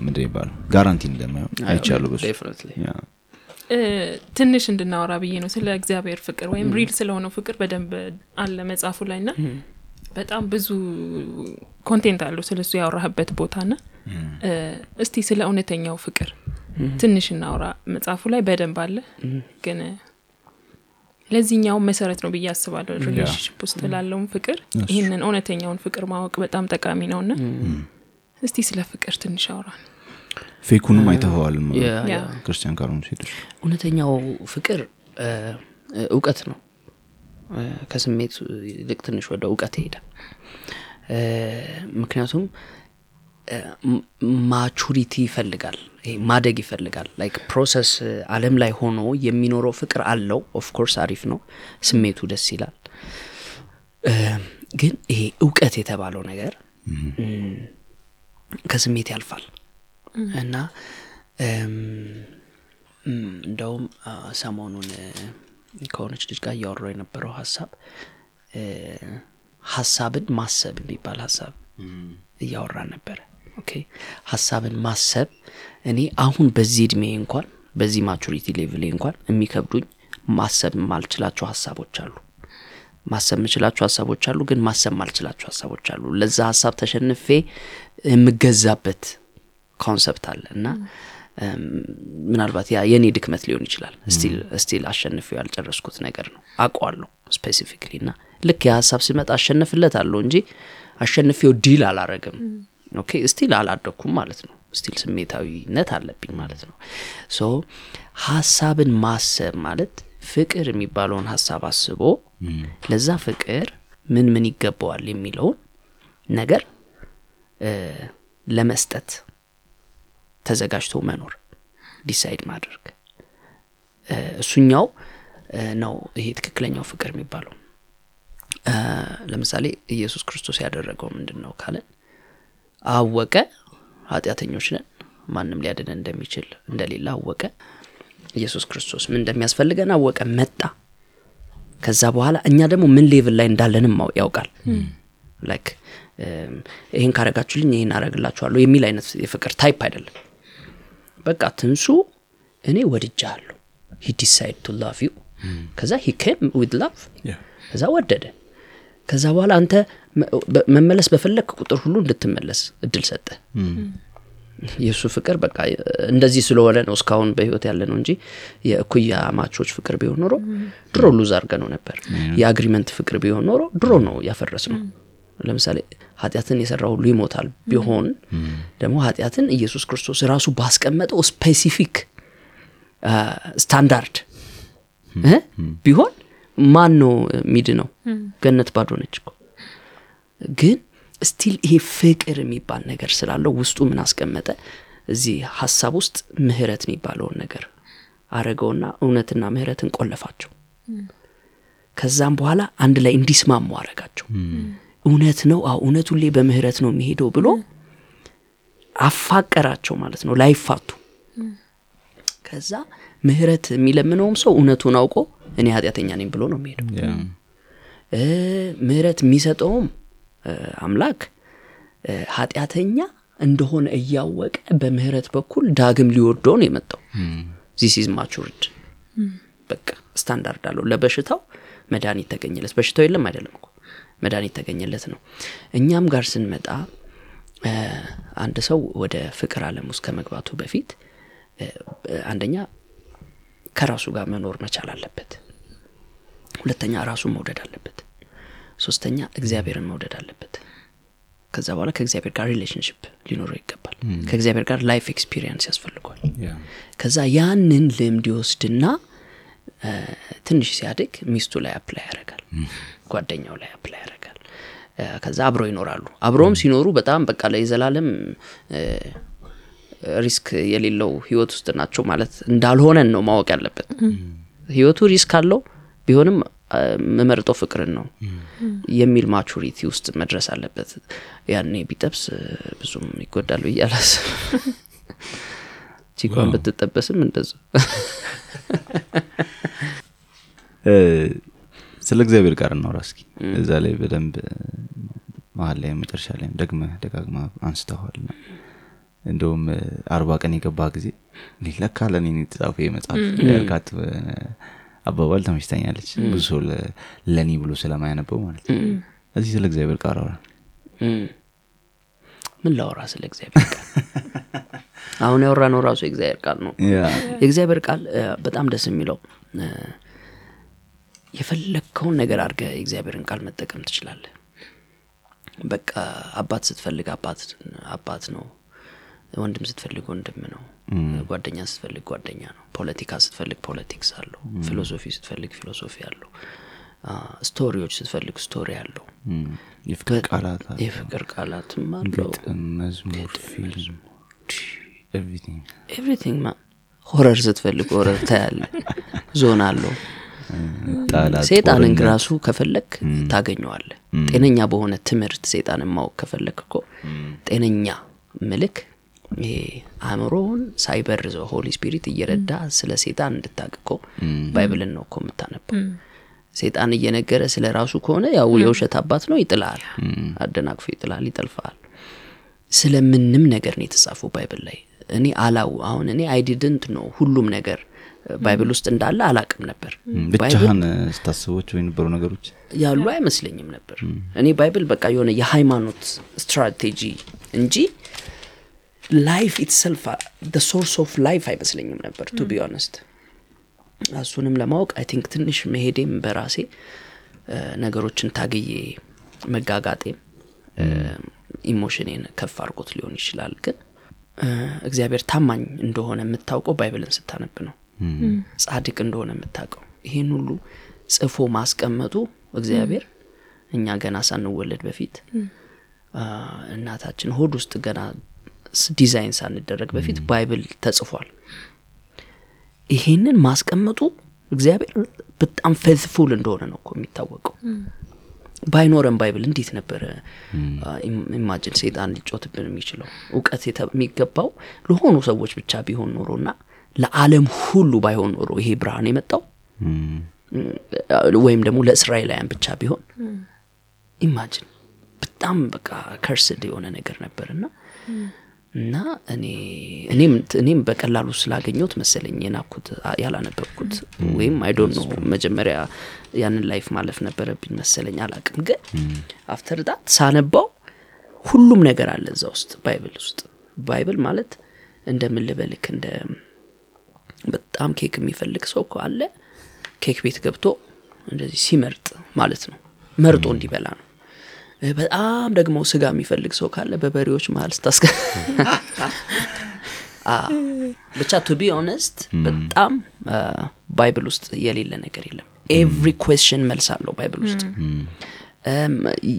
A: ምንድን ይባሉ ጋራንቲ እንደማይሆን አይቻሉ በሱ
C: ትንሽ እንድናወራ ብዬ ነው ስለ እግዚአብሔር ፍቅር ወይም ሪል ስለሆነው ፍቅር በደንብ አለ መጽሐፉ ላይ ና በጣም ብዙ content አለው ስለ እሱ ያወራህበት ቦታ ና እስቲ ስለ እውነተኛው ፍቅር ትንሽ እናውራ መጽሐፉ ላይ በደንብ አለ ግን ለዚህኛው መሰረት ነው ብዬ አስባለሁ። relationship ውስጥ ላለውን ፍቅር ይህንን እውነተኛውን ፍቅር ማወቅ በጣም ጠቃሚ ነው ና እስቲ ስለ ፍቅር ትንሽ አውራን
A: fake
B: ኩንም
C: አይተኸዋል
A: ክርስቲያን ካልሆኑ ሴቶች
B: እውነተኛው ፍቅር እውቀት ነው። ከስሜት ይልቅ ትንሽ ወደ እውቀት ይሄዳል። ምክንያቱም maturity ይፈልጋል። ማደግ ይፈልጋል። like process አለም ላይ ሆኖ የሚኖረው ፍቅር አለው። of course አሪፍ ነው። ስሜቱ ደስ ይላል። ግን ይሄ እውቀት የተባለው ነገር ከስሜት ያልፋል እና እንደውም ሰሞኑን ከሆነች ልጅ ጋር እያወራው የነበረው ሀሳብ ሀሳብን ማሰብ የሚባል ሀሳብ እያወራን ነበረ OK። ሀሳብን ማሰብ እኔ አሁን በዚህ እድሜ እንኳን በዚህ maturity level ኤ እንኳን የሚከብዱኝ ማሰብ የማልችላቸው ሀሳቦች አሉ። ማሰብ የምችላቸው ሀሳቦች አሉ ግን ማሰብ ማልችላቸው ሀሳቦች አሉ። ለዛ ሀሳብ ተሸንፌ የምገዛበት concept አለ እና ምናልባት ያ የእኔ ድክመት ሊሆን ይችላል። still still አሸንፌው ያልጨረስኩት ነገር ነው። አውቀዋለሁ specifically እና ልክ የሀሳብ ሲመጣ አሸንፍለት አለሁ እንጂ አሸንፌው deal አላረግም OK still አላደኩም ማለት ነው። still ስሜታዊነት አለብኝ ማለት ነው። so ሀሳብን ማሰብ ማለት ፍቅር የሚባለውን ሀሳብ አስቦ ለዛ ፍቅር ምን ምን ይገባዋል የሚለውን ነገር ለመስጠት ተዘጋጅቶ መኖር decide ማድረግ። እሱኛው ነው ይሄ ትክክለኛው ፍቅር የሚባለው። ለምሳሌ ኢየሱስ ክርስቶስ ያደረገው ምንድን ነው ካለን አወቀ ኃጢአተኞች ነን ማንም ሊያድነን እንደሚችል እንደሌለ አወቀ። ኢየሱስ ክርስቶስ ምን እንደሚያስፈልገን አወቀ መጣ። ከዛ በኋላ እኛ ደግሞ ምን level ላይ እንዳለንም ያውቃል። like ይህን ካረጋችሁልኝ ይህን አረግላችኋለሁ የሚል አይነት የፍቅር type አይደለም በቃ ትንሱ እኔ ወድጃለሁ። he decide to love you ከዛ he came with love ከዛ ወደደ። ከዛ በኋላ አንተ መመለስ በፈለግ ቁጥር ሁሉ እንድትመለስ እድል ሰጠ። የእሱ ፍቅር በቃ እንደዚህ ስለሆነ ነው እስካሁን በህይወት ያለ ነው እንጂ የእኩያ ማቾች ፍቅር ቢሆን ኖሮ ድሮ lose አርገነው ነበር የ agreement ፍቅር ቢሆን ኖሮ ድሮ ነው ያፈረስነው ለምሳሌ ኃጢአትን የሰራ ሁሉ ይሞታል ቢሆን ደግሞ ኃጢአትን ኢየሱስ ክርስቶስ ራሱ ባስቀመጠው specific standard? ቢሆን ማን ነው ሚድነው ገነት ባዶ ነች ግን still ይሄ ፍቅር የሚባል ነገር ስላለው ውስጡ ምን አስቀመጠ? እዚህ ሀሳብ ውስጥ ምህረት የሚባለውን ነገር አረገውና እውነትና ምህረትን ቆለፋቸው። ከዛም በኋላ አንድ ላይ እንዲስማሙ አረጋቸው እውነት ነው? አዎ እውነት ሁሌ በምህረት ነው የሚሄደው ብሎ አፋቀራቸው ማለት ነው ላይፋቱ። ከዛ ምህረት የሚለምነውም ሰው እውነቱን አውቆ እኔ ኃጢአተኛ ነኝ ብሎ ነው የሚሄደው። ምህረት የሚሰጠውም አምላክ ኃጢአተኛ እንደሆነ እያወቀ በምህረት በኩል ዳግም ሊወደው ነው የመጣው። this is matured በቃ ስታንዳርድ አለው። ለበሽታው መድኃኒት ተገኘለት። በሽታው የለም አይደለም እኮ መድኃኒት ተገኘለት ነው። እኛም ጋር ስንመጣ አንድ ሰው ወደ ፍቅር አለም ውስጥ ከመግባቱ በፊት አንደኛ ከራሱ ጋር መኖር መቻል አለበት። ሁለተኛ ራሱን መውደድ አለበት። ሶስተኛ እግዚአብሔርን መውደድ አለበት። ከዛ በኋላ ከእግዚአብሔር ጋር relationship ሊኖረው ይገባል። ከእግዚአብሔር ጋር life experience
A: ያስፈልገዋል
B: ከዛ ያንን ልምድ ይወስድና ትንሽ ሲያድግ ሚስቱ ላይ apply ያደርጋል ጓደኛው ላይ apply ያደርጋል። ከዛ አብረው ይኖራሉ። አብረውም ሲኖሩ በጣም በቃ ለዘላለም risk የሌለው ህይወት ውስጥ ናቸው ማለት እንዳልሆነን ነው ማወቅ ያለበት ህይወቱ risk አለው ቢሆንም የምመርጠው ፍቅርን ነው የሚል maturity ውስጥ መድረስ አለበት። ያኔ ቢጠብስ ብዙም ብዬ አላስብም። ቺኳን ብትጠበስም እንደዛ
A: ስለ እግዚአብሔር ጋር እናውራ እስኪ። እዛ ላይ በደንብ መሀል ላይ መጨረሻ ላይም ደግመህ ደጋግማ አንስተዋል እንደውም አርባ ቀን የገባ ጊዜ ለካ ለእኔ ነው የተጻፈው የመጽሐፍ ያልካት አባባል ተመችታኛለች ብዙ ሰው ለእኔ ብሎ ስለማያነበው ማለት እዚህ ስለ እግዚአብሔር ቃል አውራ።
B: ምን ላወራ ስለ እግዚአብሔር ቃል? አሁን ያወራ ነው ራሱ የእግዚአብሔር ቃል ነው። የእግዚአብሔር ቃል በጣም ደስ የሚለው የፈለግከውን ነገር አድርገ የእግዚአብሔርን ቃል መጠቀም ትችላለህ። በቃ አባት ስትፈልግ አባት አባት ነው። ወንድም ስትፈልግ ወንድም ነው። ጓደኛ ስትፈልግ ጓደኛ ነው። ፖለቲካ ስትፈልግ politics አለው። philosophy ስትፈልግ philosophy አለው። story ዎች ስትፈልግ story አለው።
A: የፍቅር ቃላት አሉ።
B: የፍቅር ቃላትም አለው። everything። horror ስትፈልግ ሆረር ታያለ ዞን አለው ሴጣንን ራሱ ከፈለግ ታገኘዋለህ ጤነኛ በሆነ ትምህርት ሴጣንን ማወቅ ከፈለግ እኮ ጤነኛ ምልክ ይሄ አእምሮውን ሳይበርዘው Holy Spirit እየረዳ ስለ ሴጣን እንድታቅ እኮ Bible ን ነው እኮ የምታነበው ሴጣን እየነገረ ስለ ራሱ ከሆነ ያው የውሸት አባት ነው ይጥልሃል አደናቅፎ ይጥልሃል ይጠልፈሃል ስለምንም ነገር ነው የተጻፈው Bible ላይ። እኔ አላው አሁን እኔ I didn't know ሁሉም ነገር Bible ውስጥ እንዳለ አላቅም ነበር።
A: ብቻህን ስታስቦች የነበሩ ነገሮች?
B: ያሉ አይመስለኝም ነበር። እኔ Bible በቃ የሆነ የሃይማኖት ስትራቴጂ እንጂ life itself source of life አይመስለኝም ነበር to be honest እሱንም ለማወቅ I think ትንሽ መሄዴም በራሴ ነገሮችን ታግዬ መጋጋጤም emotion ኤን ከፍ አድርጎት ሊሆን ይችላል። ግን እግዚአብሔር ታማኝ እንደሆነ የምታውቀው Bible ን ስታነብ ነው ጻድቅ እንደሆነ የምታውቀው። ይህን ሁሉ ጽፎ ማስቀመጡ እግዚአብሔር እኛ ገና ሳንወለድ በፊት እናታችን ሆድ ውስጥ ገና ዲዛይን ሳንደረግ በፊት Bible ተጽፏል። ይሄንን ማስቀመጡ እግዚአብሔር በጣም faithful እንደሆነ ነው እኮ የሚታወቀው። ባይኖረን Bible እንዴት ነበረ? ኢማጅን ሴጣን ሊጮትብን የሚችለው እውቀት የሚገባው ለሆኑ ሰዎች ብቻ ቢሆን ኖሮና ለዓለም ሁሉ ባይሆን ኖሮ ይሄ ብርሃን የመጣው ወይም ደግሞ ለእስራኤላውያን ብቻ ቢሆን ኢማጅን በጣም በቃ ከርስድ የሆነ ነገር ነበርና እና እኔ እኔም በቀላሉ ስላገኘሁት መሰለኝ የናኩት ያላነበብኩት ወይም አይዶን ነው መጀመሪያ ያንን life ማለፍ ነበረብኝ መሰለኝ አላቅም ግን after that ሳነባው ሁሉም ነገር አለ እዛ ውስጥ Bible ውስጥ Bible ማለት እንደምን እንደ በጣም ኬክ የሚፈልግ ሰው አለ ኬክ ቤት ገብቶ እንደዚህ ሲመርጥ ማለት ነው። መርጦ እንዲበላ ነው። በጣም ደግሞ ስጋ የሚፈልግ ሰው ካለ በበሬዎች መሀል ስታስገ ብቻ to be honest በጣም Bible ውስጥ የሌለ ነገር የለም። every question መልስ አለው Bible ውስጥ።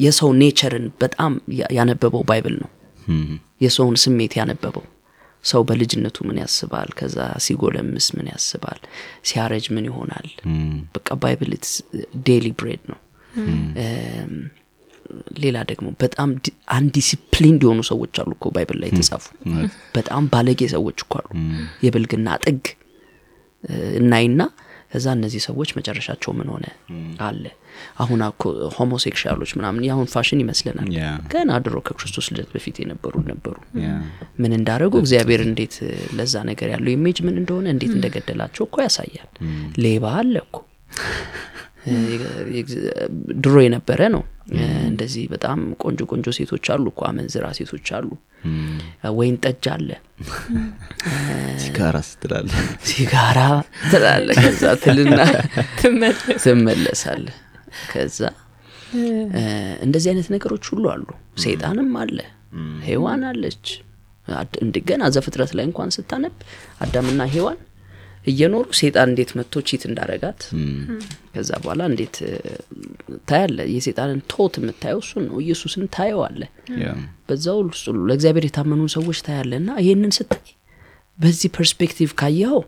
B: የሰው nature ን በጣም ያነበበው Bible ነው። የሰውን ስሜት ያነበበው ሰው በልጅነቱ ምን ያስባል? ከዛ ሲጎለምስ ምን ያስባል? ሲያረጅ ምን ይሆናል? በቃ Bible daily bread ነው። ሌላ ደግሞ በጣም undisciplined የሆኑ ሰዎች አሉ እኮ Bible ላይ የተጻፉ። በጣም ባለጌ ሰዎች እኮ አሉ። የብልግና ጥግ። እናይና ከዛ እነዚህ ሰዎች መጨረሻቸው ምን ሆነ? አለ። አሁን እኮ homosexual ኦች ምናምን የአሁን ፋሽን ይመስለናል። ገና ድሮ ከክርስቶስ ልደት በፊት የነበሩ ነበሩ። ምን እንዳደረጉ እግዚአብሔር እንዴት ለዛ ነገር ያለው image ምን እንደሆነ እንዴት እንደገደላቸው እኮ ያሳያል። ሌባ አለ እኮ ድሮ የነበረ ነው። እንደዚህ በጣም ቆንጆ ቆንጆ ሴቶች አሉ እኮ አመንዝራ ሴቶች አሉ። ወይን ጠጅ አለ።
A: ሲጋራ ስትላለ
B: ሲጋራ ትላለ ከዛ ትልና ትመለሳለ። ከዛ እንደዚህ አይነት ነገሮች ሁሉ አሉ። ሰይጣንም አለ ሄዋን አለች። አድ- እንድ- ገና ዘፍጥረት ላይ እንኳን ስታነብ አዳምና ሄዋን እየኖሩ ሴጣን እንዴት መጥቶ cheat እንዳረጋት ከዛ በኋላ እንዴት ታያለ የሴጣንን ቶት የምታየው እሱን ነው። ኢየሱስን ታየዋለ በዛው ውስጥ ሁሉ ለእግዚአብሔር የታመኑ ሰዎች ታያለ እና ይህንን ስታይ በዚህ perspective ካየኸው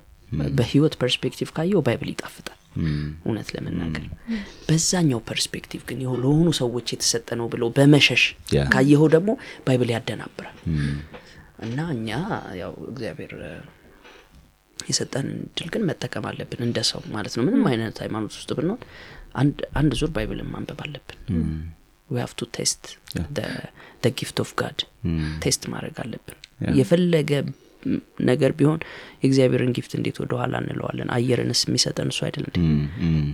B: በህይወት perspective ካየኸው Bible ይጣፍጣል። እውነት ለመናገር በዛኛው perspective ግን ይኸው ለሆኑ ሰዎች የተሰጠ ነው ብለው በመሸሽ ካየኸው ደግሞ Bible ያደናብራል። እና እኛ ያው እግዚአብሔር እ፣ የሰጠን እድል ግን መጠቀም አለብን እንደ ሰው ማለት ነው ምንም አይነት ሃይማኖት ውስጥ ብንሆን አንድ ዙር Bible ን ማንበብ አለብን we have
A: to
B: taste. gift of
A: God.
B: taste ማድረግ አለብን. የፈለገ ነገር ቢሆን የእግዚአብሔርን gift እንዴት ወደ ኋላ እንለዋለን? አየርንስ የሚሰጠን እሱ አይደል እንዴ.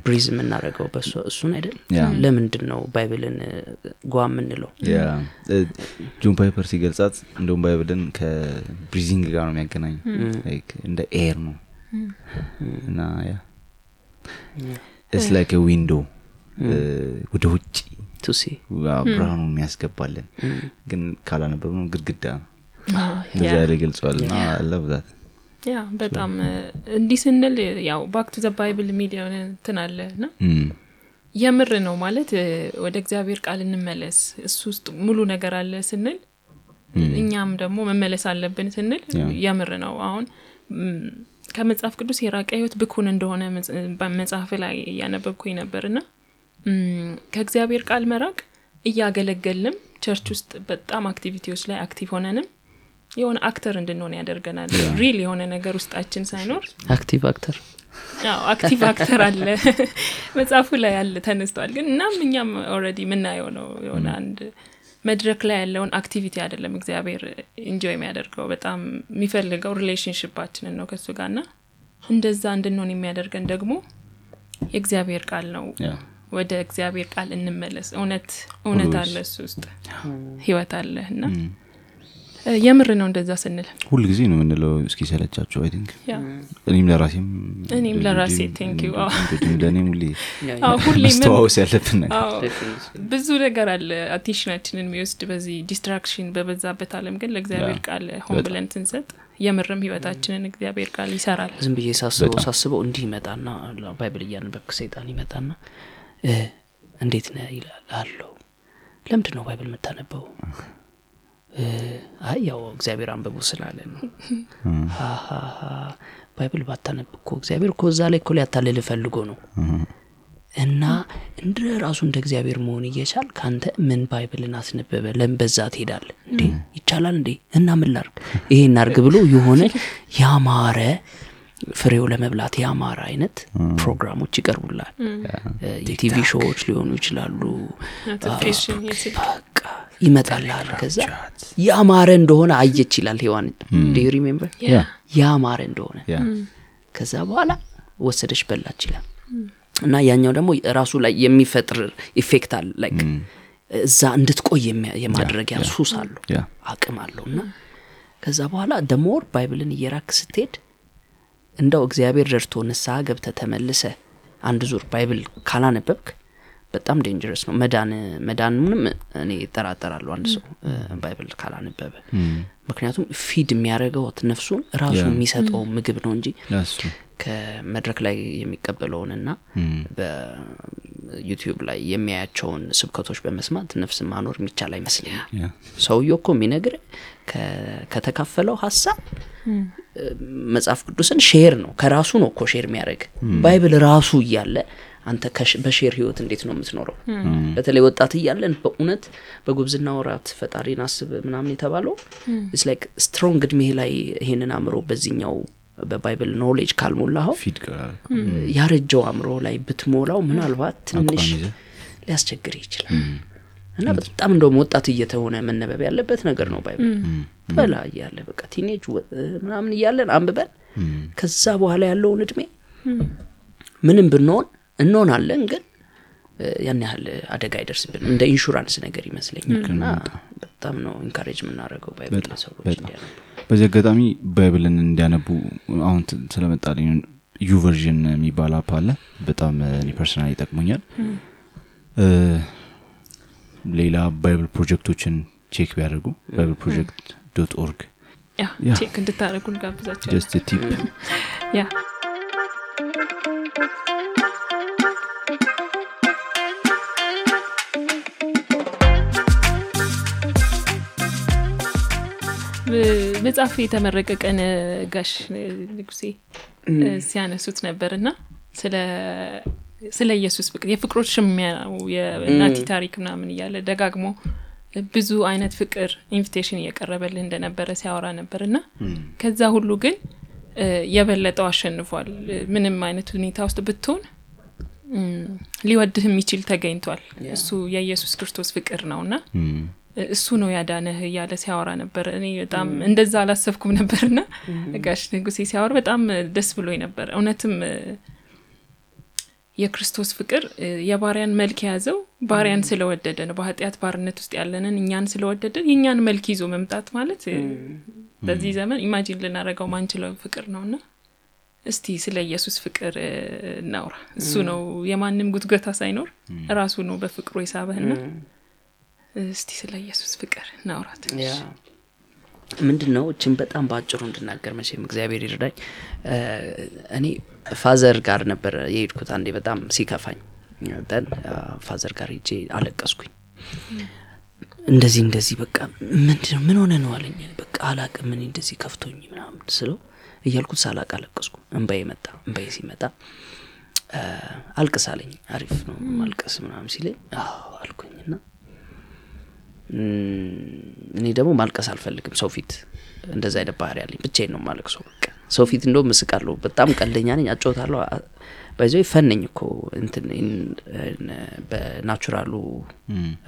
B: breathe የምናደርገው በሱ እሱን አይደል. ለምንድን ነው Bible ን ጓ የምንለው?
A: yeah። ጆን ፓይፐር ሲገልጻት እንደውም Bible ን ከ breathing ጋር ነው የሚያገናኝ። እንደ air ነው። እና yeah። it's like window ወደ ውጭ ብርሃኑ የሚያስገባልን። ግን ካላነበብ ነው ግድግዳ ነው እንደዚ ያለ ገልጸዋል እና አለብዛት
C: yeah በጣም እንዲህ ስንል ያው back to the Bible የሚል የሆነ እንትን አለ እና የምር ነው ማለት ወደ እግዚአብሔር ቃል እንመለስ እሱ ውስጥ ሙሉ ነገር አለ ስንል እኛም ደግሞ መመለስ አለብን ስንል የምር ነው። አሁን ከመጽሐፍ ቅዱስ የራቀ ህይወት ብኩን እንደሆነ መጽ- በመጽሐፍ ላይ እያነበብኩኝ ነበር እና ም፣ ከእግዚአብሔር ቃል መራቅ እያገለገልንም church ውስጥ በጣም activity ዎች ላይ active ሆነንም የሆነ actor እንድንሆን ያደርገናል። real የሆነ ነገር ውስጣችን ሳይኖር።
B: active actor
C: አዎ active actor አለ። መጽሐፉ ላይ አለ ተነስቷል። ግን እናም እኛም already የምናየው ነው። የሆነ አንድ መድረክ ላይ ያለውን activity አይደለም እግዚአብሔር enjoy የሚያደርገው። በጣም የሚፈልገው relationship ኣችንን ነው ከሱ ጋር። ና እንደዛ እንድንሆን የሚያደርገን ደግሞ የእግዚአብሔር ቃል ነው። ወደ እግዚአብሔር ቃል እንመለስ። እውነት እውነት. አለ እሱ ውስጥ። ህይወት አለ እና እ፣ የምር ነው እንደዛ ስንል።
A: ሁል ጊዜ ነው የምንለው እስኪ ሰለቻቸው I think።
C: yeah
A: እኔም ለራሴም
C: እኔም ለራሴ thank you። አዎ።
A: ለእኔም ሁሌ
C: አዎ፣ ሁሌ ምን-
A: መስተዋወስ ያለብን ነገር።
C: አዎ ብዙ ነገር አለ attention ኣችንን የሚወስድ በዚህ distraction በበዛበት አለም ግን ለእግዚአብሔር ቃል ሆን ብለን ስንሰጥ የምርም ህይወታችንን እግዚአብሔር ቃል ይሰራል።
B: ዝም ብዬ ሳስበው ሳስበው እንዲህ ይመጣና Bible እያነበብክ ሰይጣን ይመጣና እ፣ እንዴት ነህ ይላል። አለው። ለምንድን ነው Bible የምታነበው አይ ያው እግዚአብሔር አንብቡ ስላለ ነው። Bible ባታነብ እኮ እግዚአብሔር እኮ እዛ ላይ እኮ ሊያታልል ፈልጎ ነው። እና እንደ ራሱ እንደ እግዚአብሔር መሆን እየቻል ከአንተ ምን Bible ን አስነበበ? ለምን በዛ ትሄዳል እንዴ! ይቻላል እንዴ? እና ምን ላርግ ይሄ እናርግ ብሎ የሆነ ያማረ ፍሬው ለመብላት ያማረ አይነት ፕሮግራሞች ይቀርቡላል። የ TV show ዎች ሊሆኑ ይችላሉ። በቃ ይመጣልሃል ከዛ ያማረ እንደሆነ አየች ይላል ሔዋን
A: remember
B: ያማረ እንደሆነ። ከዛ በኋላ ወሰደች በላች ይላል። እና ያኛው ደግሞ ራሱ ላይ የሚፈጥር effect አለ። like እዛ እንድትቆይ የማድረጊያ ሱስ አለው። አቅም አለው። እና ከዛ በኋላ ደሞር Bible ን እየራክ ስትሄድ እንደው እግዚአብሔር ረድቶ ንስሐ ገብተ ተመልሰ አንድ ዙር Bible ካላነበብክ በጣም dangerous ነው። መዳን መዳኑንም እኔ እጠራጠራለሁ አንድ ሰው Bible ካላነበበ። ምክንያቱም feed የሚያደርገው ነፍሱን ራሱ የሚሰጠው ምግብ ነው እንጂ ከመድረክ ላይ የሚቀበለውንና በ YouTube ላይ የሚያያቸውን ስብከቶች በመስማት ነፍስ ማኖር የሚቻል አይመስለኝም።
A: ያ
B: ሰውየ እኮ የሚነግር ከተካፈለው ሀሳብ መጽሐፍ ቅዱስን share ነው። ከራሱ ነው እኮ share የሚያደርግ። Bible ራሱ እያለ አንተ በ share ህይወት እንዴት ነው የምትኖረው? በተለይ ወጣት እያለን በእውነት በጉብዝና ወራት ፈጣሪን አስብ ምናምን የተባለው ስ like strong እድሜ ላይ ይሄንን አእምሮ በዚህኛው በ Bible
A: knowledge ካልሞላኸው
B: ያረጀው አእምሮ ላይ ብትሞላው ምናልባት ትንሽ ሊያስቸግር ይችላል እና በጣም እንደውም ወጣት እየተሆነ መነበብ ያለበት ነገር ነው Bible። በላ እያለ በቃ teenage ወ- ምናምን እያለን አንብበን ከዛ በኋላ ያለውን እድሜ ምንም ብንሆን እንሆናለን ግን ያን ያህል አደጋ አይደርስብን እንደ ኢንሹራንስ ነገር ይመስለኛል። እና በጣም ነው encourage የምናደርገው ባይብል ሰዎች እንዲያነቡ።
A: በዚህ አጋጣሚ Bible ን እንዲያነቡ አሁን ስለመጣልኝ YouVersion የሚባል app አለ። በጣም እኔ personal ይጠቅሙኛል ሌላ Bible project ኦችን check ቢያደርጉ Bible Project
C: dot
A: org
C: check እንድታደረጉ እንጋብዛቸው
A: just tip
C: ያ መጽሐፍ የተመረቀ ቀን ጋሽ ንጉሴ ሲያነሱት ነበር እና ስለ ስለ ኢየሱስ ፍቅር የፍቅሮች ሽሚያ ነው የናቲ ታሪክ ምናምን እያለ ደጋግሞ ብዙ አይነት ፍቅር invitation እየቀረበልህ እንደነበረ ሲያወራ ነበር። እና ከዛ ሁሉ ግን የበለጠው አሸንፏል። ምንም አይነት ሁኔታ ውስጥ ብትሆን ሊወድህ የሚችል ተገኝቷል። እሱ የኢየሱስ ክርስቶስ ፍቅር ነው። እና እሱ ነው ያዳነህ እያለ ሲያወራ ነበር። እኔ በጣም እንደዛ አላሰብኩም ነበርና ጋሽ ንጉሴ ሲያወራ በጣም ደስ ብሎኝ ነበር። እውነትም የክርስቶስ ፍቅር የባሪያን መልክ የያዘው ባሪያን ስለወደደ ነው በኃጢአት ባርነት ውስጥ ያለንን እኛን ስለወደደ የእኛን መልክ ይዞ መምጣት ማለት በዚህ ዘመን ኢማጂን ልናደርገው ማንችለው ፍቅር ነውና እስቲ ስለ ኢየሱስ ፍቅር እናውራ። እሱ ነው የማንም ጉትጎታ ሳይኖር ራሱ ነው በፍቅሩ የሳበህና እስቲ ስለ ኢየሱስ ፍቅር እናውራ ትንሽ።
B: ምንድን ነው እችን በጣም በአጭሩ እንድናገር መቼም እግዚአብሔር ይርዳኝ። እኔ father ጋር ነበር የሄድኩት አንዴ በጣም ሲከፋኝ። then father ጋር ሄጄ አለቀስኩኝ። እንደዚህ እንደዚህ በቃ ምንድነው? ምን ሆነ ነው አለኝ። በቃ አላቅም እኔ እንደዚህ ከፍቶኝ ምናምን ስለው እያልኩት ሳላቅ አለቀስኩ። እንባዬ መጣ። እንባዬ ሲመጣ አልቅስ አለኝ። አሪፍ ነው ማልቀስ ምናምን ሲለኝ አዎ አልኩኝና እኔ ደግሞ ማልቀስ አልፈልግም ሰው ፊት። እንደዛ አይነት ባህሪ ያለኝ ብቻዬን ነው ማለቅሰው በቃ ሰው ፊት እንደውም ምስቃለሁ። በጣም ቀልደኛ ነኝ አጫወታለሁ by the way ፈኒ ነኝ እኮ በ natural ኡ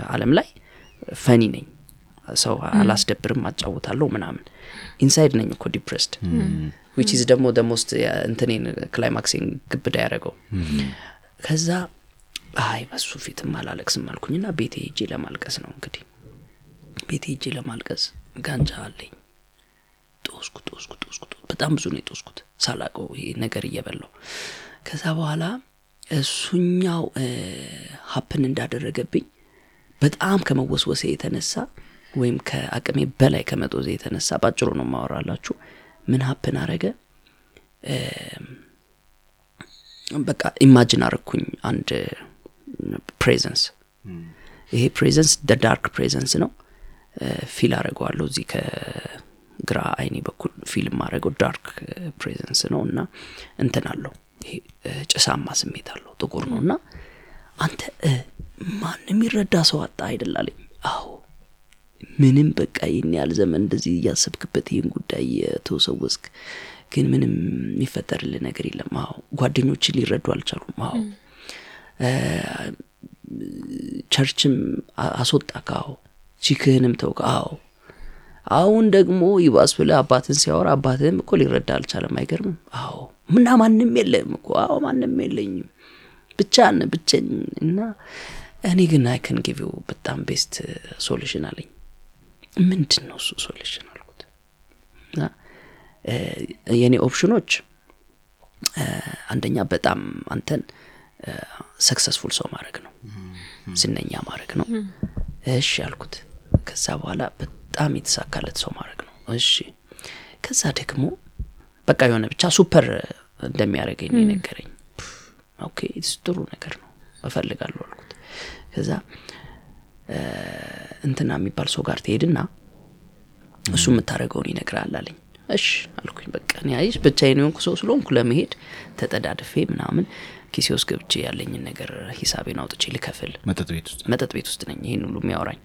B: አለም ላይ funny ነኝ። ሰው አላስደብርም አጫውታለሁ ምናምን። inside ነኝ እኮ depressed። which is ደግሞ the most እንትኔን climax ኤን ግብዳ ያደረገው። ከዛ አይ በሱ ፊትም አላለቅስም አልኩኝና ቤቴ ሄጄ ለማልቀስ ነው እንግዲህ ቤቴ ሄጄ ለማልቀስ ጋንጃ አለኝ። ጦስኩ ጦስኩ ጦስኩ በጣም ብዙ ነው የጦስኩት ሳላቀው ይሄ ነገር እየበላው። ከዛ በኋላ እሱኛው happen እንዳደረገብኝ በጣም ከመወስወሴ የተነሳ ወይም ከአቅሜ በላይ ከመጦዜ የተነሳ ባጭሩ ነው ማወራላችሁ ምን happen አረገ በቃ imagine አረኩኝ አንድ presence። ይሄ presence the dark presence ነው feel አረገዋለሁ እዚህ ከግራ አይኔ በኩል feel ም አረገው dark presence ነው እና እንትን አለው ይሄ ጭሳማ ስሜት አለው ጥቁር ነው እና አንተ እ፣ ማን የሚረዳ ሰው አጣ አይደል አለኝ አዎ ምንም በቃ ይህን ያህል ዘመን እንደዚህ እያሰብክበት ይህን ጉዳይ የተወሰወስክ ግን ምንም የሚፈጠርልህ ነገር የለም አዎ ጓደኞችን ሊረዱ አልቻሉም አዎ church ም አ- አስወጣክ አዎ chick ህንም ተውክ። አዎ። አሁን ደግሞ ይባስ ብለህ አባትን ሲያወራ አባትህም እኮ ሊረዳ አልቻለም። አይገርምም? አዎ። ምና ማንም የለም እኮ። አዎ ማንም የለኝም። ብቻን ብቸኝ እና እኔ ግን I can give you በጣም best solution አለኝ። ምንድን ነው እሱ solution አልኩት? የእኔ ኦፕሽኖች አንደኛ በጣም አንተን successful ሰው ማድረግ ነው። ዝነኛ ማድረግ ነው። እሺ አልኩት ከዛ በኋላ በጣም የተሳካለት ሰው ማድረግ ነው። እሺ። ከዛ ደግሞ በቃ የሆነ ብቻ super እንደሚያደርገኝ የነገረኝ። okay ጥሩ ነገር ነው። እፈልጋለሁ አልኩት። ከዛ እንትና የሚባል ሰው ጋር ትሄድና እሱ የምታደርገውን ይነግራል አለኝ። እሺ አልኩኝ። በቃ አይሽ ብቻዬን የሆንኩ ሰው ስለሆንኩ ለመሄድ ተጠዳድፌ ምናምን ኪሴ ውስጥ ገብቼ ያለኝን ነገር ሂሳቤን አውጥቼ ልከፍል።
A: መጠጥ ቤት ውስጥ?
B: መጠጥ ቤት ውስጥ ነኝ። ይህን ሁሉ የሚያወራኝ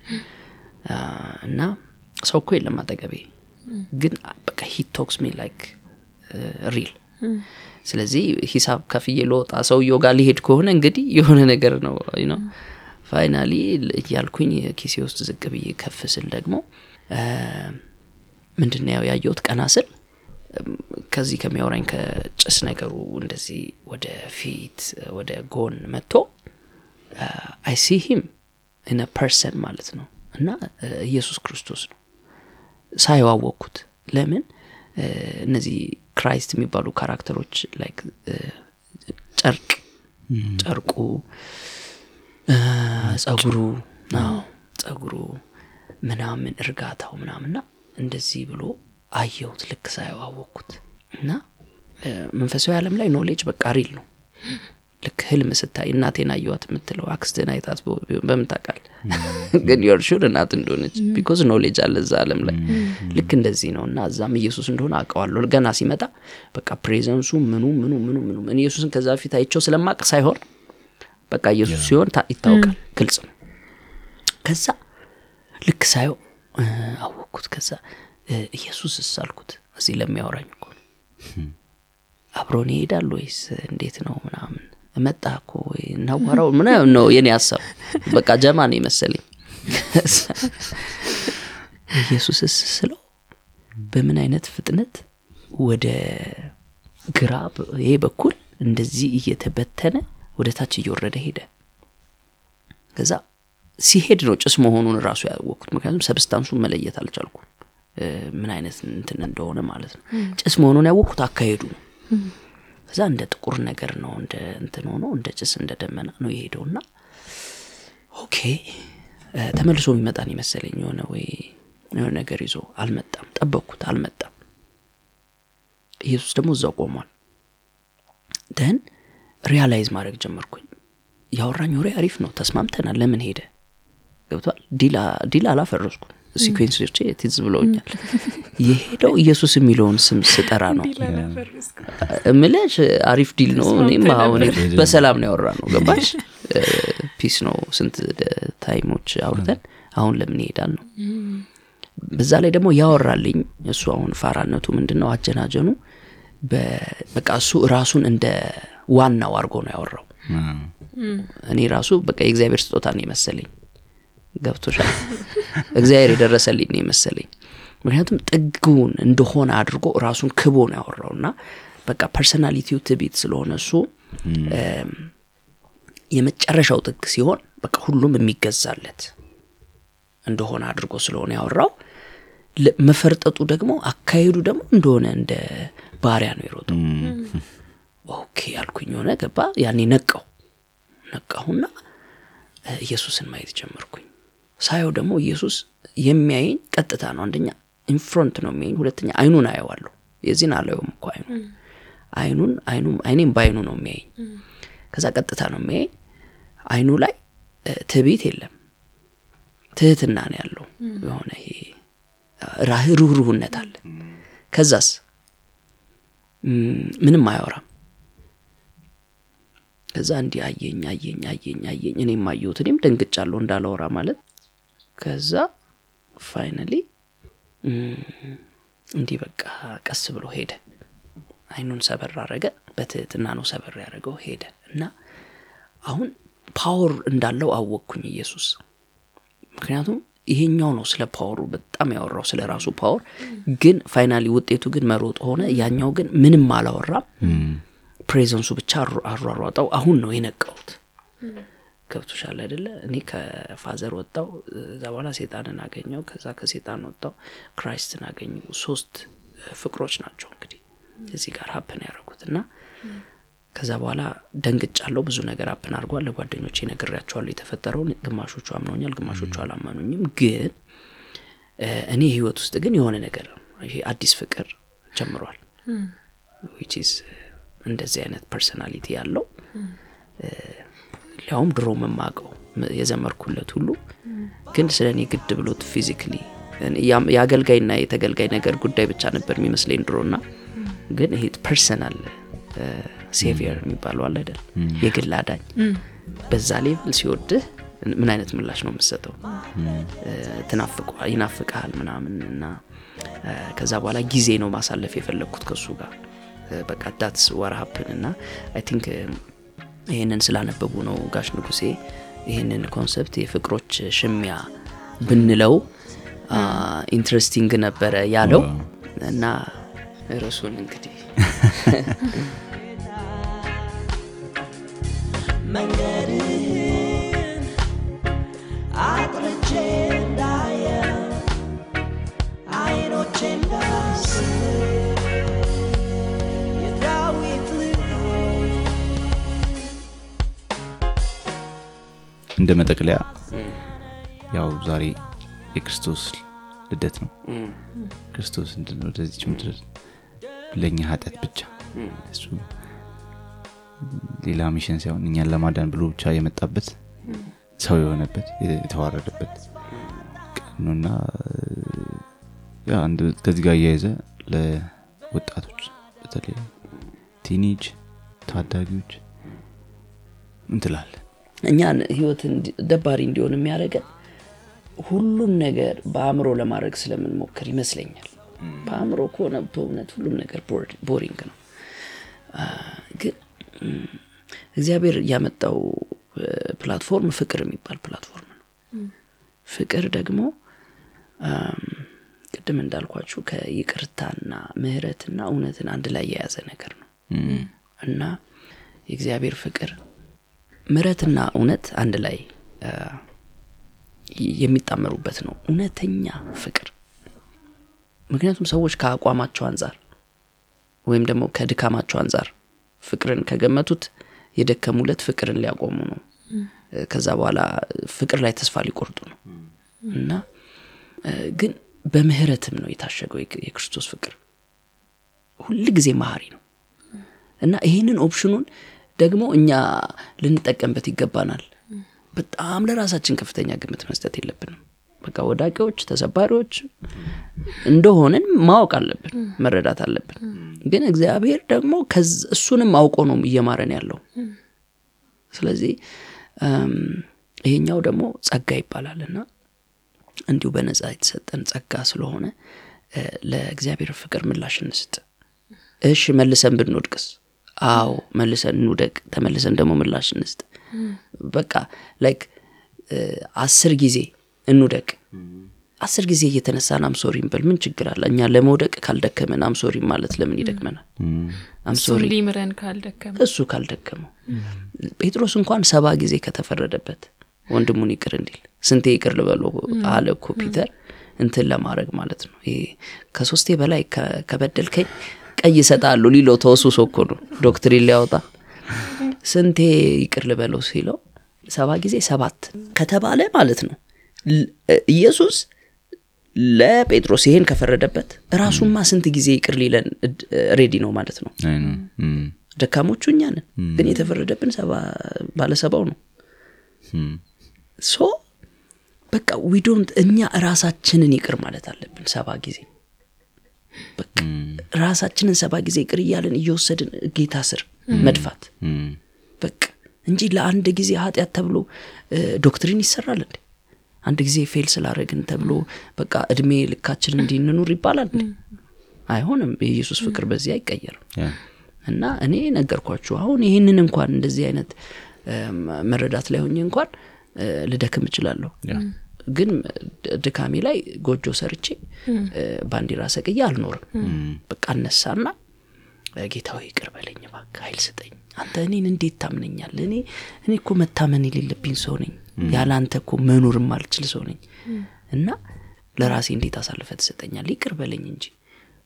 B: እና ሰው እኮ የለም አጠገቤ። ግን በቃ he talks me like real ስለዚህ ሂሳብ ከፍዬ ለወጣ ሰውየው ጋር ሊሄድ ከሆነ እንግዲህ የሆነ ነገር ነው ነው finally እያልኩኝ ኪሴ ውስጥ ዝቅ ብዬ ከፍ ስል ደግሞ ምንድን ያው ያየሁት ቀና ስል ከዚህ ከሚያወራኝ ከጭስ ነገሩ እንደዚህ ወደ ፊት ወደ ጎን መጥቶ I see him person ማለት ነው እና ኢየሱስ ክርስቶስ ነው። ሳይዋወቅኩት ለምን? እነዚህ Christ የሚባሉ character ኦች like ጨርቅ ጨርቁ ጸጉሩ ጸጉሩ ምናምን እርጋታው ምናምንና እንደዚህ ብሎ አየሁት ልክ ሳይዋወቅኩት እና መንፈሳዊ ዓለም ላይ knowledge በቃ real ነው ልክ ህልም ስታይ እናቴን አየዋት የምትለው አክስትህን አይታት በ- በምን ታውቃል ግን you're sure እናት እንደሆነች because knowledge አለ እዛ አለም ላይ። ልክ እንደዚህ ነው እና እዛም ኢየሱስ እንደሆነ አውቀዋለሁ። ገና ሲመጣ በቃ ፕሬዘንሱ ምኑ ምኑ ምኑ ምኑ ኢየሱስን ከዛ በፊት አይቸው ስለማቅ ሳይሆን በቃ ኢየሱስ ሲሆን ይታወቃል። ግልጽ ነው። ከዛ ልክ ሳየው አወቅኩት። ከዛ ኢየሱስስ አልኩት እዚህ ለሚያወራኝ እኮ ነው። አብሮን ይሄዳል ወይስ እንዴት ነው ምናምን መጣ እኮ ወይ እናዋራው ምናምን ነው የኔ ሀሳብ? በቃ ጀማ ነው የመሰለኝ። ኢየሱስስ ስለው በምን አይነት ፍጥነት ወደ ግራ ይሄ በኩል እንደዚህ እየተበተነ ወደ ታች እየወረደ ሄደ? ከዛ ሲሄድ ነው ጭስ መሆኑን ራሱ ያወቅኩት። ምክንያቱም ሰብስታንሱን መለየት አልቻልኩም። ምን አይነት እንትን እንደሆነ ማለት ነው። ጭስ መሆኑን ያወቅኩት አካሄዱ። ነው ከዛ እንደ ጥቁር ነገር ነው እንደ እንትን ሆኖ እንደ ጭስ እንደ ደመና ነው የሄደውና okay ተመልሶ የሚመጣን ይመሰለኝ የሆነ ወይ የሆነ ነገር ይዞ አልመጣም። ጠበቅኩት አልመጣም። ኢየሱስ ደግሞ እዛው ቆሟል። then realize ማድረግ ጀመርኩኝ። ያወራኝ ወሬ አሪፍ ነው ተስማምተናል። ለምን ሄደ? ገብቷል? deal አላፈረስኩም sequence ኦቼ ትዝ ብለውኛል የሄደው ኢየሱስ የሚለውን ስም ስጠራ ነው እምልሽ አሪፍ deal ነው እኔም አሁን በሰላም ነው ያወራ ነው ገባሽ peace ነው ስንት time ኦች አውርተን አሁን ለምን ይሄዳል ነው በዛ ላይ ደግሞ ያወራልኝ እሱ አሁን ፋራነቱ ምንድን ነው አጀናጀኑ በቃ እሱ ራሱን እንደ ዋናው አድርጎ ነው ያወራው እኔ ራሱ በቃ የእግዚአብሔር ስጦታ ነው የመሰለኝ ገብቶሻል? እግዚአብሔር የደረሰልኝ ነው የመሰለኝ። ምክንያቱም ጥጉን እንደሆነ አድርጎ ራሱን ክቦ ነው ያወራው እና በቃ personality ው ትቢት ስለሆነ እሱ የመጨረሻው ጥግ ሲሆን በቃ ሁሉም የሚገዛለት እንደሆነ አድርጎ ስለሆነ ያወራው። መፈርጠጡ ደግሞ አካሄዱ ደግሞ እንደሆነ እንደ ባሪያ ነው የሮጠው። okay አልኩኝ የሆነ ገባ? ያኔ ነቃው። ነቃሁና ኢየሱስን ማየት ጀመርኩኝ ሳየው ደግሞ ኢየሱስ የሚያየኝ ቀጥታ ነው። አንደኛ in front ነው የሚያየኝ ሁለተኛ አይኑን አየዋለሁ። የዚህን አላየውም እኮ አይኑ አይኑን አይኑ አይኔም በአይኑ ነው የሚያየኝ። ከዛ ቀጥታ ነው የሚያየኝ። አይኑ ላይ ትዕቢት የለም። ትህትና ነው ያለው። የሆነ ይሄ ራህ ሩህሩህነት አለ። ከዛስ? ምንም አያወራም። ከዛ እንዲህ አየኝ አየኝ አየኝ አየኝ። እኔም አየሁት እኔም ደንግጫለሁ እንዳላወራ ማለት ከዛ finally እንዲህ በቃ ቀስ ብሎ ሄደ። አይኑን ሰበር አረገ በትህትና ነው ሰበር ያደረገው ሄደ። እና አሁን power እንዳለው አወቅኩኝ ኢየሱስ። ምክንያቱም ይሄኛው ነው ስለ power ኡ በጣም ያወራው ስለ ራሱ power። ግን finally ውጤቱ ግን መሮጥ ሆነ። ያኛው ግን ምንም አላወራም። presence ኡ ብቻ አሯ- አሯሯጠው። አሁን ነው የነቃሁት ገብቶሻል አይደለ? እኔ ከ father ወጣው እዛ በኋላ ሴጣንን አገኘው ከዛ ከሴጣን ወጣው Christ ን አገኘው ሶስት ፍቅሮች ናቸው እንግዲህ እዚህ ጋር happen ያደረጉት እና ከዛ በኋላ ደንግጫለሁ። ብዙ ነገር happen አድርጓል። ለጓደኞቼ ነግሬያቸዋለሁ የተፈጠረውን። ግማሾቹ አምነውኛል ግማሾቹ አላመኑኝም። ግን እኔ ህይወት ውስጥ ግን የሆነ ነገር ይሄ አዲስ ፍቅር ጀምሯል። which is እንደዚህ አይነት personality ያለው እ፣ ሊያውም ድሮ መማቀው የዘመርኩለት ሁሉ ግን ስለ እኔ ግድ ብሎት basically የአገልጋይና የተገልጋይ ነገር ጉዳይ ብቻ ነበር የሚመስለኝ ድሮና ግን ይሄ personal savior የሚባለው አለ አይደል? የግል አዳኝ በዛ level ሲወድህ ምን አይነት ምላሽ ነው የምሰጠው ትናፍቋ ይናፍቃል ምናምን እና ከዛ በኋላ ጊዜ ነው ማሳለፍ የፈለግኩት ከሱ ጋር በቃ that's what happened እና I think ይህንን ስላነበቡ ነው ጋሽ ንጉሴ ይህንን concept የፍቅሮች ሽሚያ ብንለው interesting ነበረ ያለው እና ርዕሱን እንግዲህ
D: መንገድህን
A: እንደ መጠቅለያ። ያው ዛሬ የክርስቶስ ልደት ነው። ክርስቶስ እንድን ወደዚች ምድር ለእኛ ኃጢአት ብቻ እሱ ሌላ mission ሳይሆን እኛን ለማዳን ብሎ ብቻ የመጣበት ሰው የሆነበት የተዋረደበት አንድ ከዚህ ጋር እያያዘ ለወጣቶች በተለይ teenage ታዳጊዎች እንትላለን
B: እኛን ህይወት እንዲ- ደባሪ እንዲሆን የሚያደርገን ሁሉም ነገር በአእምሮ ለማድረግ ስለምንሞክር ይመስለኛል። በአእምሮ ከሆነ በእውነት ሁሉም ነገር boring ነው። ግን እግዚአብሔር ያመጣው platform ፍቅር የሚባል platform ነው። ፍቅር ደግሞ ቅድም እንዳልኳችሁ ከይቅርታና ምህረትና እውነትን አንድ ላይ የያዘ ነገር ነው። እና የእግዚአብሔር ፍቅር ምህረትና እውነት አንድ ላይ የሚጣመሩበት ነው። እውነተኛ ፍቅር። ምክንያቱም ሰዎች ከአቋማቸው አንጻር ወይም ደግሞ ከድካማቸው አንጻር ፍቅርን ከገመቱት የደከሙለት ፍቅርን ሊያቆሙ ነው። ከዛ በኋላ ፍቅር ላይ ተስፋ ሊቆርጡ ነው። እና ግን በምህረትም ነው የታሸገው የክ- የክርስቶስ ፍቅር። ሁል ጊዜ መሀሪ ነው። እና ይህንን ኦፕሽኑን ደግሞ እኛ ልንጠቀምበት ይገባናል። በጣም ለራሳችን ከፍተኛ ግምት መስጠት የለብንም። በቃ ወዳቂዎች ተሰባሪዎች እንደሆንን ማወቅ አለብን መረዳት አለብን። ግን እግዚአብሔር ደግሞ እሱንም አውቆ ነው እየማረን ያለው። ስለዚህ ይሄኛው ደግሞ ጸጋ ይባላል እና እንዲሁ በነጻ የተሰጠን ጸጋ ስለሆነ ለእግዚአብሔር ፍቅር ምላሽ እንስጥ። እሺ መልሰን ብንወድቅስ አዎ መልሰን እንውደቅ ተመልሰን ደግሞ ምላሽ እንስጥ። በቃ like አስር ጊዜ እንውደቅ። አስር ጊዜ እየተነሳን I'm sorry እንበል። ምን ችግር አለ? እኛ ለመውደቅ ካልደከመን I'm sorry ማለት ለምን ይደክመናል? አምሶሪ
C: ሊምረን ካልደከመ።
B: እሱ ካልደከመው። ጴጥሮስ እንኳን ሰባ ጊዜ ከተፈረደበት ወንድሙን ይቅር እንዲል ስንቴ ይቅር ልበሎ አለ እኮ ፒተር። እንትን ለማድረግ ማለት ነው። ይሄ ከሶስቴ በላይ ከበደልከኝ ቀይ ይሰጣሉ ሊለው ተወሱሶ እኮ ነው ዶክትሪን ሊያወጣ። ስንቴ ይቅር ልበለው ሲለው ሰባ ጊዜ ሰባት ከተባለ ማለት ነው። ኢየሱስ ለጴጥሮስ ይሄን ከፈረደበት ራሱማ ስንት ጊዜ ይቅር ሊለን ready ነው ማለት ነው። ደካሞቹ እኛ ነን ግን የተፈረደብን ሰባ- ባለሰባው ነው። so በቃ we don't እኛ ራሳችንን ይቅር ማለት አለብን ሰባ ጊዜ ራሳችንን ሰባ ጊዜ ይቅር እያለን እየወሰድን ጌታ ስር መድፋት። በቃ እንጂ ለአንድ ጊዜ ኃጢአት ተብሎ doctrine ይሰራል እንዴ? አንድ ጊዜ ፌል ስላደረግን ተብሎ በቃ እድሜ ልካችን እንዲንኑር ይባላል እንዴ? አይሆንም። የኢየሱስ ፍቅር በዚህ አይቀየርም። እና እኔ ነገርኳችሁ አሁን ይህንን እንኳን እንደዚህ አይነት መረዳት ላይ ሆኜ እንኳን ልደክም እችላለሁ ግን ድካሜ ላይ ጎጆ ሰርቼ ባንዲራ ሰቅዬ አልኖርም። በቃ እነሳና እ፣ ጌታ ሆይ ይቅር በለኝ እባክህ ኃይል ስጠኝ። አንተ እኔን እንዴት ታምነኛል እኔ እኔ እኮ መታመን የሌለብኝ ሰው ነኝ። ያለ አንተ እኮ መኖር ማልችል ሰው ነኝ። እና ለራሴ እንዴት አሳልፈ ትሰጠኛል ይቅር በለኝ እንጂ።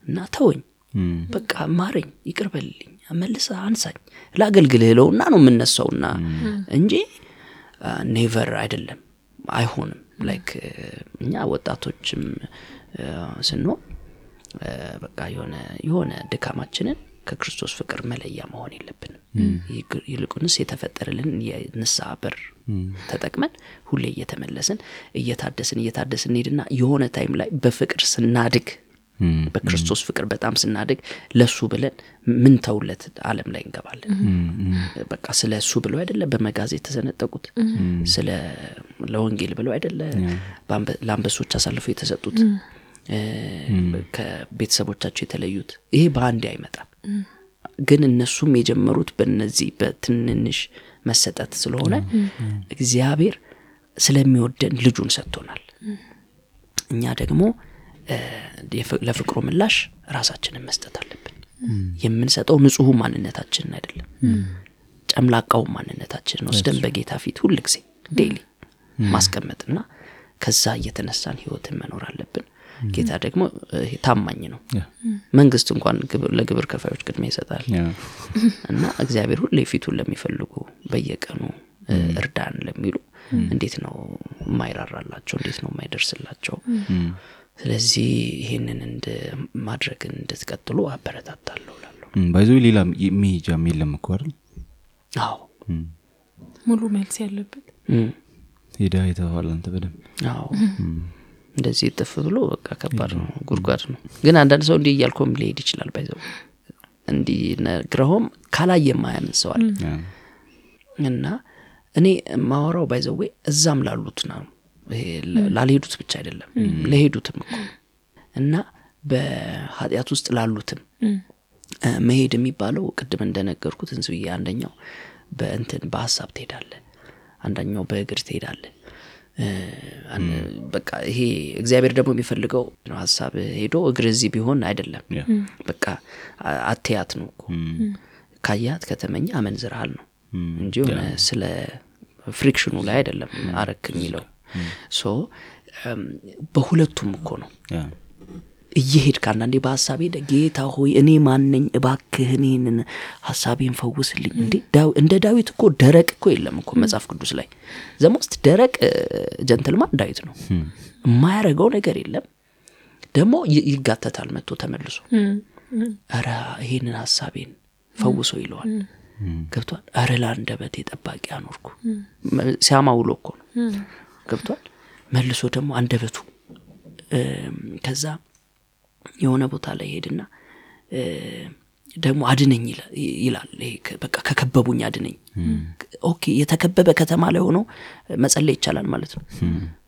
B: እና ተወኝ። በቃ ማረኝ። ይቅር በልልኝ። መልሰ አንሳኝ። ላገልግልህ ለውና ነው የምነሳውና እንጂ never አይደለም። አይሆንም like እኛ ወጣቶችም አ፣ ስንሆን አ፣ በቃ የሆነ የሆነ ድካማችንን ከክርስቶስ ፍቅር መለያ መሆን የለብንም። ይግ- ይልቁንስ የተፈጠረልን የንስሐ በር ተጠቅመን ሁሌ እየተመለስን እየታደስን እየታደስን እንሄድና የሆነ ታይም ላይ በፍቅር ስናድግ በክርስቶስ ፍቅር በጣም ስናድግ ለሱ ብለን ምን ተውለት አለም ላይ እንገባለን? በቃ ስለ እሱ ብለው አይደለ? በመጋዝ የተሰነጠቁት ስለ ለወንጌል ብለው አይደለ? በአንበ- ለአንበሶች አሳልፈው የተሰጡት ከቤተሰቦቻቸው የተለዩት ይሄ በአንዴ አይመጣም። ግን እነሱም የጀመሩት በነዚህ በትንንሽ መሰጠት ስለሆነ እግዚአብሔር ስለሚወደን ልጁን ሰጥቶናል። እኛ ደግሞ ለፍቅሩ ምላሽ ራሳችንን መስጠት አለብን። የምንሰጠው ንጹሑ ማንነታችንን አይደለም። ጨምላቃው ማንነታችንን ወስደን በጌታ ፊት ሁል ጊዜ ዴይሊ ማስቀመጥና ከዛ እየተነሳን ህይወትን መኖር አለብን። ጌታ ደግሞ ታማኝ ነው። መንግስት እንኳን ግብር- ለግብር ከፋዮች ቅድሚያ ይሰጣል። እና እግዚአብሔር ሁሌ ፊቱን ለሚፈልጉ በየቀኑ እርዳን ለሚሉ እንዴት ነው የማይራራላቸው? እንዴት ነው የማይደርስላቸው ስለዚህ ይህንን እንድ ማድረግን እንድትቀጥሉ አበረታታለሁ ላለሁ
A: ባይዘዌ ሌላ መሄጃም የለም እኮ አይደል?
B: አዎ።
C: ሙሉ መልስ ያለበት?
A: ሄዳ የተባል አንተ በደንብ።
B: አዎ። እንደዚህ ጥፍ ብሎ በቃ ከባድ ነው ጉድጓድ ነው። ግን አንዳንድ ሰው እንዲህ እያልኮም ሊሄድ ይችላል ባይዘው እንዲህ ነግረውም ካላየ ማያምን ሰዋል እና እኔ ማወራው ባይዘዌ እዛም ላሉት ነው ይሄ ላልሄዱት ብቻ አይደለም ለሄዱትም እኮ። እና በኃጢአት ውስጥ ላሉትም መሄድ የሚባለው ቅድም እንደነገርኩት እንስብዬ አንደኛው በእንትን በሀሳብ ትሄዳለ አንዳኛው በእግር ትሄዳለ በቃ ይሄ እግዚአብሔር ደግሞ የሚፈልገው ሀሳብ ሄዶ እግር እዚህ ቢሆን አይደለም። በቃ አትያት ነው እኮ። ካያት ከተመኘ አመንዝርሃል ነው እንጂ የሆነ ስለ ፍሪክሽኑ ላይ አይደለም አረክ የሚለው ሶ በሁለቱም እኮ ነው እየሄድክ አንዳንዴ በሀሳብ ሄደ ጌታ ሆይ እኔ ማነኝ እባክህን ይህንን ሀሳቤን ፈውስልኝ። እንዴ እንደ ዳዊት እኮ ደረቅ እኮ የለም እኮ መጽሐፍ ቅዱስ ላይ። ዘሞስት ደረቅ ጀንትልማን ዳዊት ነው። የማያረገው ነገር የለም። ደግሞ ይጋተታል መጥቶ ተመልሶ። ኧረ ይሄንን ሀሳቤን ፈውሶ ይለዋል። ገብቷል ኧረ ለአንደበቴ ጠባቂ አኖርኩ። መ- ሲያማ ውሎ እኮ ነው ገብቷል? መልሶ ደግሞ አንደበቱ። ከዛ የሆነ ቦታ ላይ ሄድና ደግሞ አድነኝ ይላ- ይላል። በቃ ከከበቡኝ አድነኝ። okay የተከበበ ከተማ ላይ ሆኖ መጸለይ ይቻላል ማለት ነው።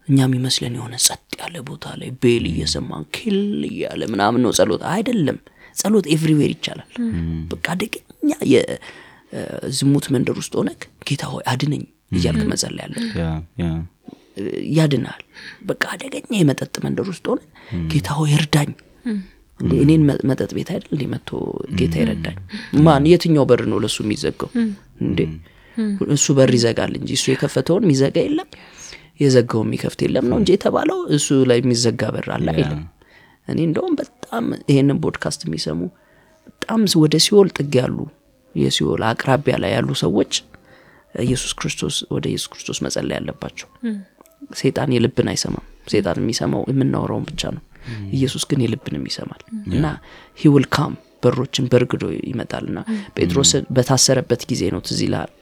B: እኛ የሚመስለን የሆነ ጸጥ ያለ ቦታ ላይ bell እየሰማን ኪል እያለ ምናምን ነው ጸሎት። አይደለም። ጸሎት everywhere ይቻላል። በቃ አደገኛ የዝሙት መንደር ውስጥ ሆነክ ጌታ ሆይ አድነኝ እያልክ መጸለይ ያለ ያድናል። በቃ አደገኛ የመጠጥ መንደር ውስጥ ሆነ። ጌታ ሆይ እርዳኝ። እኔን መጠጥ ቤት አይደል እንዴ መጥቶ ጌታ ይረዳኝ? ማን? የትኛው በር ነው ለእሱ የሚዘጋው? እንዴ እሱ በር ይዘጋል እንጂ እሱ የከፈተውን የሚዘጋ የለም። የዘጋው የሚከፍት የለም ነው እንጂ የተባለው እሱ ላይ የሚዘጋ በር አለ አይልም። እኔ እንደውም በጣም ይሄንን ፖድካስት የሚሰሙ በጣም ወደ ሲኦል ጥግ ያሉ የሲኦል አቅራቢያ ላይ ያሉ ሰዎች ኢየሱስ ክርስቶስ ወደ ኢየሱስ ክርስቶስ መጸለይ ያለባቸው ሴጣን የልብን አይሰማም። ሴጣን የሚሰማው የምናወራውን ብቻ ነው። ኢየሱስ ግን የልብንም ይሰማል እና ሂውል ካም በሮችን በርግዶ ይመጣል። እና ጴጥሮስ በታሰረበት ጊዜ ነው ትዝ ይልሃል?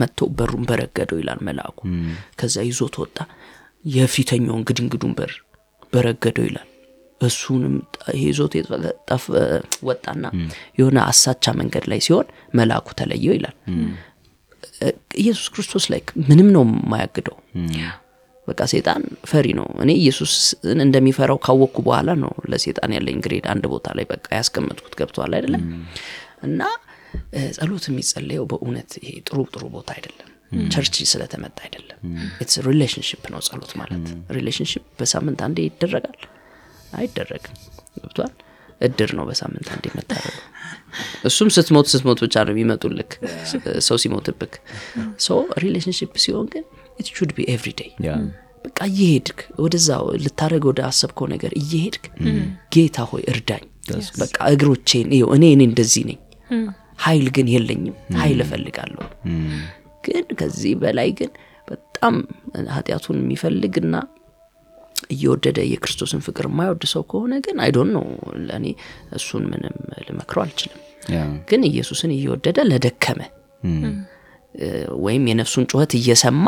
B: መጥቶ በሩን በረገደው ይላል መልአኩ። ከዛ ይዞት ወጣ። የፊተኛውን ግድንግዱን በር በረገደው ይላል። እሱንም ይዞት ወጣና የሆነ አሳቻ መንገድ ላይ ሲሆን መልአኩ ተለየው ይላል ኢየሱስ ክርስቶስ ላይ ምንም ነው የማያግደው። በቃ ሴጣን ፈሪ ነው። እኔ ኢየሱስን እንደሚፈራው ካወቅኩ በኋላ ነው ለሴጣን ያለኝ grade አንድ ቦታ ላይ በቃ ያስቀመጥኩት። ገብተዋል አይደለም እና ጸሎት የሚጸለየው በእውነት ይሄ ጥሩ ጥሩ ቦታ አይደለም። church ስለተመጣ አይደለም። it's relationship ነው ጸሎት ማለት። relationship በሳምንት አንዴ ይደረጋል? አይደረግም። ገብቷል እድር ነው በሳምንት አንዴ መታረጉ እሱም ስትሞት ስትሞት ብቻ ነው የሚመጡልክ። ሰው ሲሞትብክ። so relationship ሲሆን ግን it should be every
A: day።
B: በቃ እየሄድክ ወደዛ ልታደረግ ወደ አሰብከው ነገር እየሄድክ ጌታ ሆይ እርዳኝ። በቃ እግሮቼን ይኸው እኔ እኔ እንደዚህ ነኝ። ሀይል ግን የለኝም። ሀይል እፈልጋለሁ። ግን ከዚህ በላይ ግን በጣም ኃጢአቱን የሚፈልግና እየወደደ የክርስቶስን ፍቅር የማይወድ ሰው ከሆነ ግን አይዶን ነው ለእኔ እሱን ምንም ልመክረው አልችልም። ግን ኢየሱስን እየወደደ ለደከመ ወይም የነፍሱን ጩኸት እየሰማ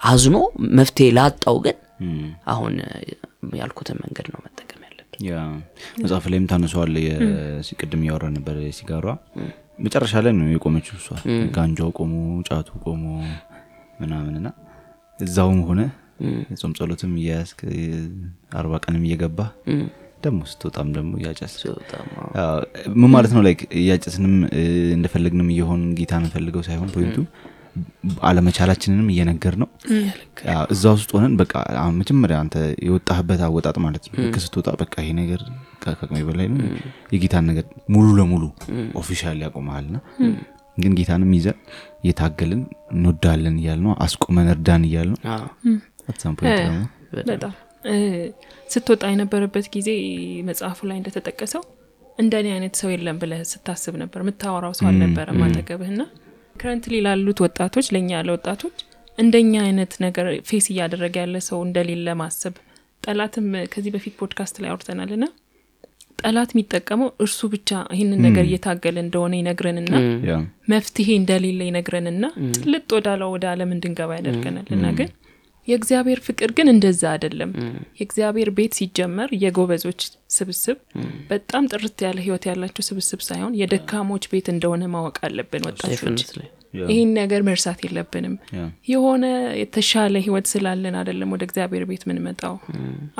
B: አዝኖ መፍትሄ ላጣው ግን አሁን ያልኩትን መንገድ ነው መጠቀም ያለብን
A: መጽሐፍ ላይም ታነሰዋለ ቅድም እያወራ ነበር ሲጋሯ መጨረሻ ላይ ነው የቆመችው እሷ ጋንጃው ቆሞ ጫቱ ቆሞ ምናምንና እዛውም ሆነ የጾም ጸሎትም እያያዝክ አርባ ቀንም እየገባ ደግሞ ስትወጣም ደግሞ እያጨስ ምን ማለት ነው? like እያጨስንም እንደፈለግንም እየሆን ጌታ እንፈልገው ሳይሆን point ኡ አለመቻላችንንም እየነገር ነው አዎ፣ እዛ ውስጥ ሆነን በቃ አሁን መጀመሪያ አንተ የወጣህበት አወጣጥ ማለት ነው። ልክ ስትወጣ በቃ ይሄ ነገር ከአቅሜ በላይ ነው የጌታን ነገር ሙሉ ለሙሉ official ያቆመሃል ና ግን ጌታንም ይዘን እየታገልን እንወዳለን እያል ነው አስቁመን እርዳን እያል ነው ደግሞ
C: በጣም. እ፣ ስትወጣ የነበረበት ጊዜ መጽሐፉ ላይ እንደተጠቀሰው እንደኔ አይነት ሰው የለም ብለህ ስታስብ ነበር? የምታወራው ሰው አልነበረም አጠገብህና currently ላሉት ወጣቶች ለእኛ ያለ ወጣቶች እንደኛ አይነት ነገር face እያደረገ ያለ ሰው እንደሌለ ማሰብ። ጠላትም ከዚህ በፊት ፖድካስት ላይ አውርተናል ና ጠላት የሚጠቀመው እርሱ ብቻ ይህንን ነገር እየታገለ እንደሆነ ይነግረንና መፍትሄ እንደሌለ ይነግረንና ጥልጥ ወዳለው ወደ አለም እንድንገባ ያደርገናል እና ግን የእግዚአብሔር ፍቅር ግን እንደዛ አይደለም። የእግዚአብሔር ቤት ሲጀመር የጎበዞች ስብስብ በጣም ጥርት ያለ ህይወት ያላቸው ስብስብ ሳይሆን የደካሞች ቤት እንደሆነ ማወቅ አለብን ወጣቶች. ይህን ነገር መርሳት የለብንም። የሆነ የተሻለ ህይወት ስላለን አይደለም ወደ እግዚአብሔር ቤት ምንመጣው።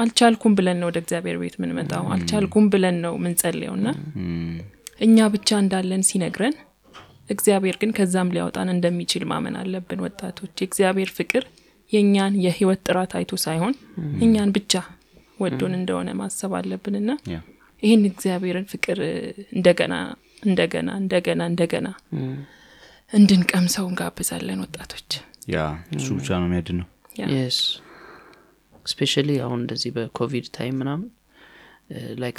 C: አልቻልኩም ብለን ነው ወደ እግዚአብሔር ቤት ምንመጣው። አልቻልኩም ብለን ነው ምንጸልየው። ና እኛ ብቻ እንዳለን ሲነግረን እግዚአብሔር ግን ከዛም ሊያወጣን እንደሚችል ማመን አለብን ወጣቶች። የእግዚአብሔር ፍቅር የእኛን የህይወት ጥራት አይቶ ሳይሆን እኛን ብቻ ወዶን እንደሆነ ማሰብ አለብንና ይህን እግዚአብሔርን ፍቅር እንደገና እንደገና እንደገና እንደገና እንድንቀምሰው እንጋብዛለን ወጣቶች።
A: yeah እሱ ብቻ ነው የሚያድን ነው
B: yes specially አሁን እንደዚህ በኮቪድ time ምናምን like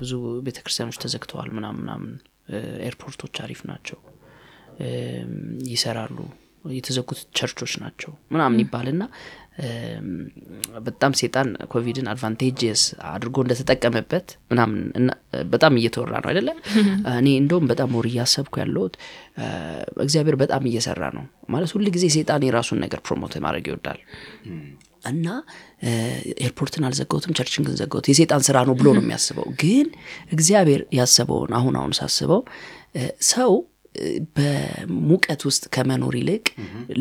B: ብዙ ቤተክርስቲያኖች ተዘግተዋል ምናምን ምናምን airport ኦች አሪፍ ናቸው ይሰራሉ የተዘጉት church ኦች ናቸው ምናምን ይባልና በጣም ሴጣን ኮቪድን advantages አድርጎ እንደተጠቀመበት ምናምን በጣም እየተወራ ነው አይደለም እኔ እንደውም በጣም ወር እያሰብኩ ያለሁት እግዚአብሔር በጣም እየሰራ ነው ማለት ሁል ጊዜ ሴጣን የራሱን ነገር promote ማድረግ ይወዳል። እና airport ን አልዘጋሁትም church ን ግን ዘጋሁት የሴጣን ስራ ነው ብሎ ነው የሚያስበው። ግን እግዚአብሔር ያሰበውን አሁን አሁን ሳስበው ሰው በሙቀት ውስጥ ከመኖር ይልቅ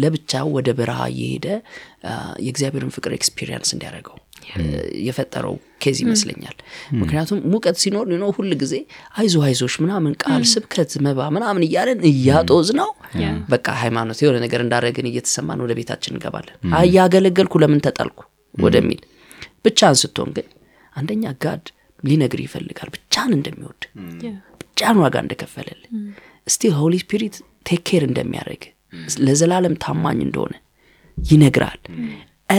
B: ለብቻው ወደ በረሃ እየሄደ የእግዚአብሔርን ፍቅር experience እንዲያደርገው የፈጠረው case ይመስለኛል። ምክንያቱም ሙቀት ሲኖር ነው ሁል ጊዜ አይዞ አይዞሽ ምናምን ቃል ስብከት መባ ምናምን እያለን እያጦዝ ነው። በቃ ሃይማኖት የሆነ ነገር እንዳደረግን እየተሰማን ወደ ቤታችን እንገባለን። እያገለገልኩ ለምን ተጣልኩ ወደሚል ብቻን ስትሆን ግን አንደኛ God ሊነግር ይፈልጋል ብቻን እንደሚወድ ብቻን ዋጋ እንደከፈለል still Holy Spirit take care እንደሚያደርግ ለዘላለም ታማኝ እንደሆነ ይነግራል።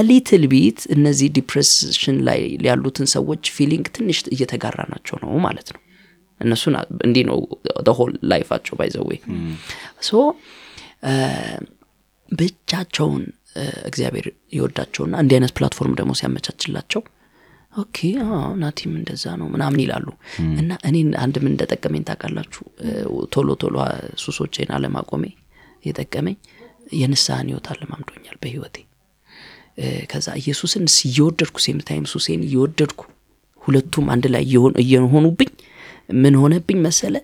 B: little bit እነዚህ depression ላይ ያሉትን ሰዎች feeling ትንሽ እየተጋራ ናቸው ነው ማለት ነው። እነሱን እንዲህ ነው whole life ኣቸው by the way so ብቻቸውን እግዚአብሔር ይወዳቸውና እንዲህ አይነት platform ደግሞ ሲያመቻችላቸው okay ናቲም እንደዛ ነው ምናምን ይላሉ። እና እኔን አንድ ምን እንደጠቀመኝ ታውቃላችሁ? ቶሎ ቶሎ ሱሶቼን አለማቆሜ የጠቀመኝ የንስሐን ህይወት አለማምዶኛል በህይወቴ። ከዛ ኢየሱስን እየወደድኩ same time ሱሴን እየወደድኩ ሁለቱም አንድ ላይ እየሆኑ- እየሆኑብኝ ምን ሆነብኝ መሰለ?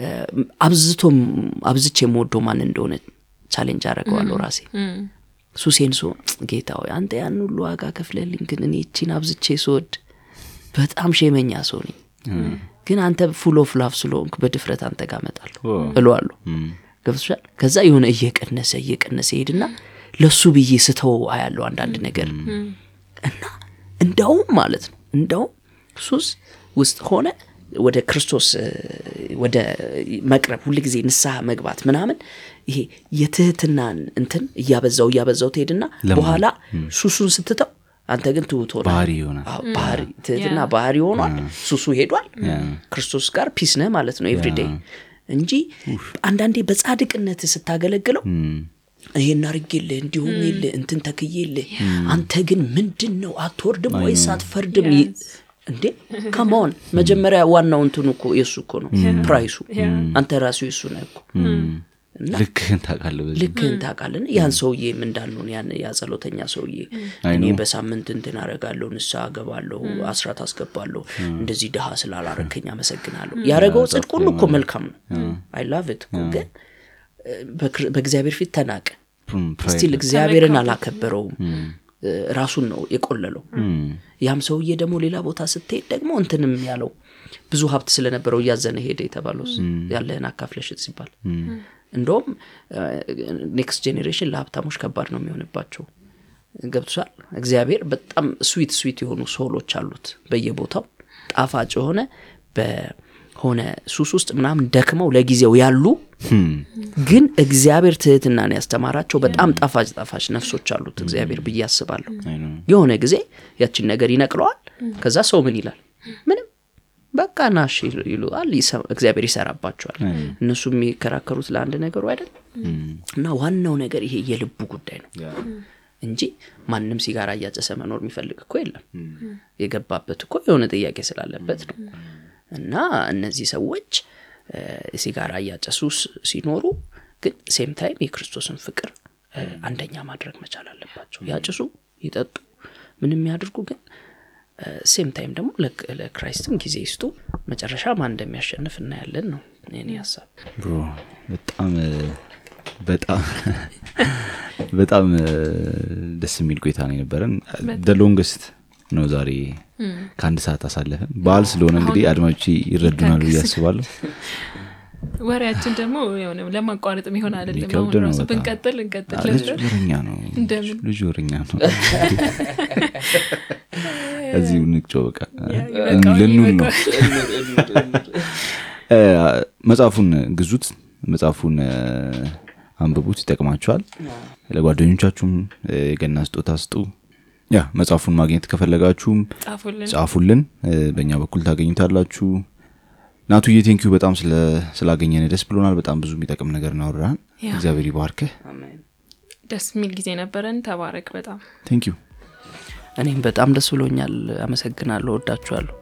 B: እ፣ አብዝቶም አብዝቼ የምወደው ማን እንደሆነ challenge አደረገዋለሁ ራሴ ሱሴን so ጌታ ሆይ አንተ ያን ሁሉ ዋጋ ከፍለልኝ ግን እኔ እቺን አብዝቼ ስወድ በጣም shame ኧኛ ሰው ነኝ። ግን አንተ full of love ስለሆንክ በድፍረት አንተ ጋር መጣለሁ እለዋለሁ። ገብቶሻል? ከዛ የሆነ እየቀነሰ እየቀነሰ ሄድና ለሱ ብዬ ስተው አያለው አንዳንድ ነገር። እና እንደውም ማለት ነው እንደውም ሱስ ውስጥ ሆነ ወደ ክርስቶስ ወደ መቅረብ ሁልጊዜ ንስሐ መግባት ምናምን ይሄ የትህትናን እንትን እያበዛው እያበዛው ትሄድና በኋላ ሱሱን ስትተው አንተ ግን ትውት ሆናል።
A: ባህሪ
B: ትህትና ባህሪ ሆኗል። ሱሱ ሄዷል። ክርስቶስ ጋር peace ነህ ማለት ነው everyday እንጂ አንዳንዴ በጻድቅነት ስታገለግለው ይሄን አርጌልህ እንዲሆንልህ እንትን ተክዬልህ አንተ ግን ምንድን ነው አትወርድም ወይስ አትፈርድም? እንዴ ከመሆን መጀመሪያ ዋናው እንትኑ እኮ የእሱ እኮ ነው price ኡ። አንተ ራሱ የእሱ ነህ እኮ
A: ልክህን ታውቃለህ
B: ልክህን ታውቃለን ያን ሰውዬም እንዳልሆን ያን ያ ጸሎተኛ ሰውዬ እኔ በሳምንት እንትን አረጋለሁ ንስሐ አገባለሁ አስራት አስገባለሁ እንደዚህ ድሃ ስላላረከኝ አመሰግናለሁ። ያደረገው ጽድቅ ሁሉ እኮ መልካም ነው። I love እኮ ግን በእግዚአብሔር ፊት ተናቀ still እግዚአብሔርን አላከበረውም። ራሱን ነው የቆለለው። ያም ሰውዬ ደግሞ ሌላ ቦታ ስትሄድ ደግሞ እንትንም ያለው ብዙ ሀብት ስለነበረው እያዘነ ሄደ የተባለው ያለህን አካፍለሽት ሲባል እንደውም next generation ለሀብታሞች ከባድ ነው የሚሆንባቸው። ገብቶሻል? እግዚአብሔር በጣም sweet sweet የሆኑ soul ኦች አሉት በየቦታው። ጣፋጭ የሆነ በሆነ ሱስ ውስጥ ምናምን ደክመው ለጊዜው ያሉ ግን እግዚአብሔር ትህትናን ያስተማራቸው በጣም ጣፋጭ ጣፋጭ ነፍሶች አሉት እግዚአብሔር ብዬ አስባለሁ።
A: ነው።
B: የሆነ ጊዜ ያችን ነገር ይነቅለዋል ከዛ ሰው ምን ይላል? ምንም በቃ ናሽ ይሉ- ይሉዋል ይሰ- እግዚአብሔር ይሰራባቸዋል። እነሱ የሚከራከሩት ለአንድ ነገሩ አይደል? እና ዋናው ነገር ይሄ የልቡ ጉዳይ ነው። እንጂ ማንም ሲጋራ እያጨሰ መኖር የሚፈልግ እኮ የለም። የገባበት እኮ የሆነ ጥያቄ ስላለበት ነው። እና እነዚህ ሰዎች ሲጋራ እያጨሱ ሲኖሩ ግን same time የክርስቶስን ፍቅር አንደኛ ማድረግ መቻል አለባቸው። ያጭሱ ይጠጡ ምንም ያድርጉ ግን same time ደግሞ ለክ- ለ Christ ም ጊዜ ይስጡ። መጨረሻ ማን እንደሚያሸንፍ እናያለን ነው የኔ ሀሳብ።
A: bro በጣም በጣም በጣም ደስ የሚል ቆይታ ነው የነበረን። the longest ነው ዛሬ ከአንድ ሰዓት አሳለፍን። በዓል ስለሆነ እንግዲህ አድማጮች ይረዱናል ብዬ አስባለሁ።
C: ወሬያችን ደግሞ የሆነ ለማቋረጥ የሚሆን አይደለም። ብንቀጥል እንቀጥል
A: ልጅ ወረኛ ነው? ልጁ ወረኛ ነው እዚሁ ንቅጮ በቃ ልኑል ነው። መጽሐፉን ግዙት መጽሐፉን አንብቡት ይጠቅማችኋል። ለጓደኞቻችሁም የገና ስጦታ ስጡ። ያ መጽሐፉን ማግኘት ከፈለጋችሁም
C: ጻፉልን።
A: በእኛ በኩል ታገኙታላችሁ። ናቱዬ thank you በጣም ስላገኘን ደስ ብሎናል። በጣም ብዙ የሚጠቅም ነገር እናወራን እግዚአብሔር ይባርክህ።
C: ደስ የሚል ጊዜ ነበረን። ተባረክ በጣም።
A: thank you
B: እኔም በጣም ደስ ብሎኛል። አመሰግናለሁ። ወዳችኋለሁ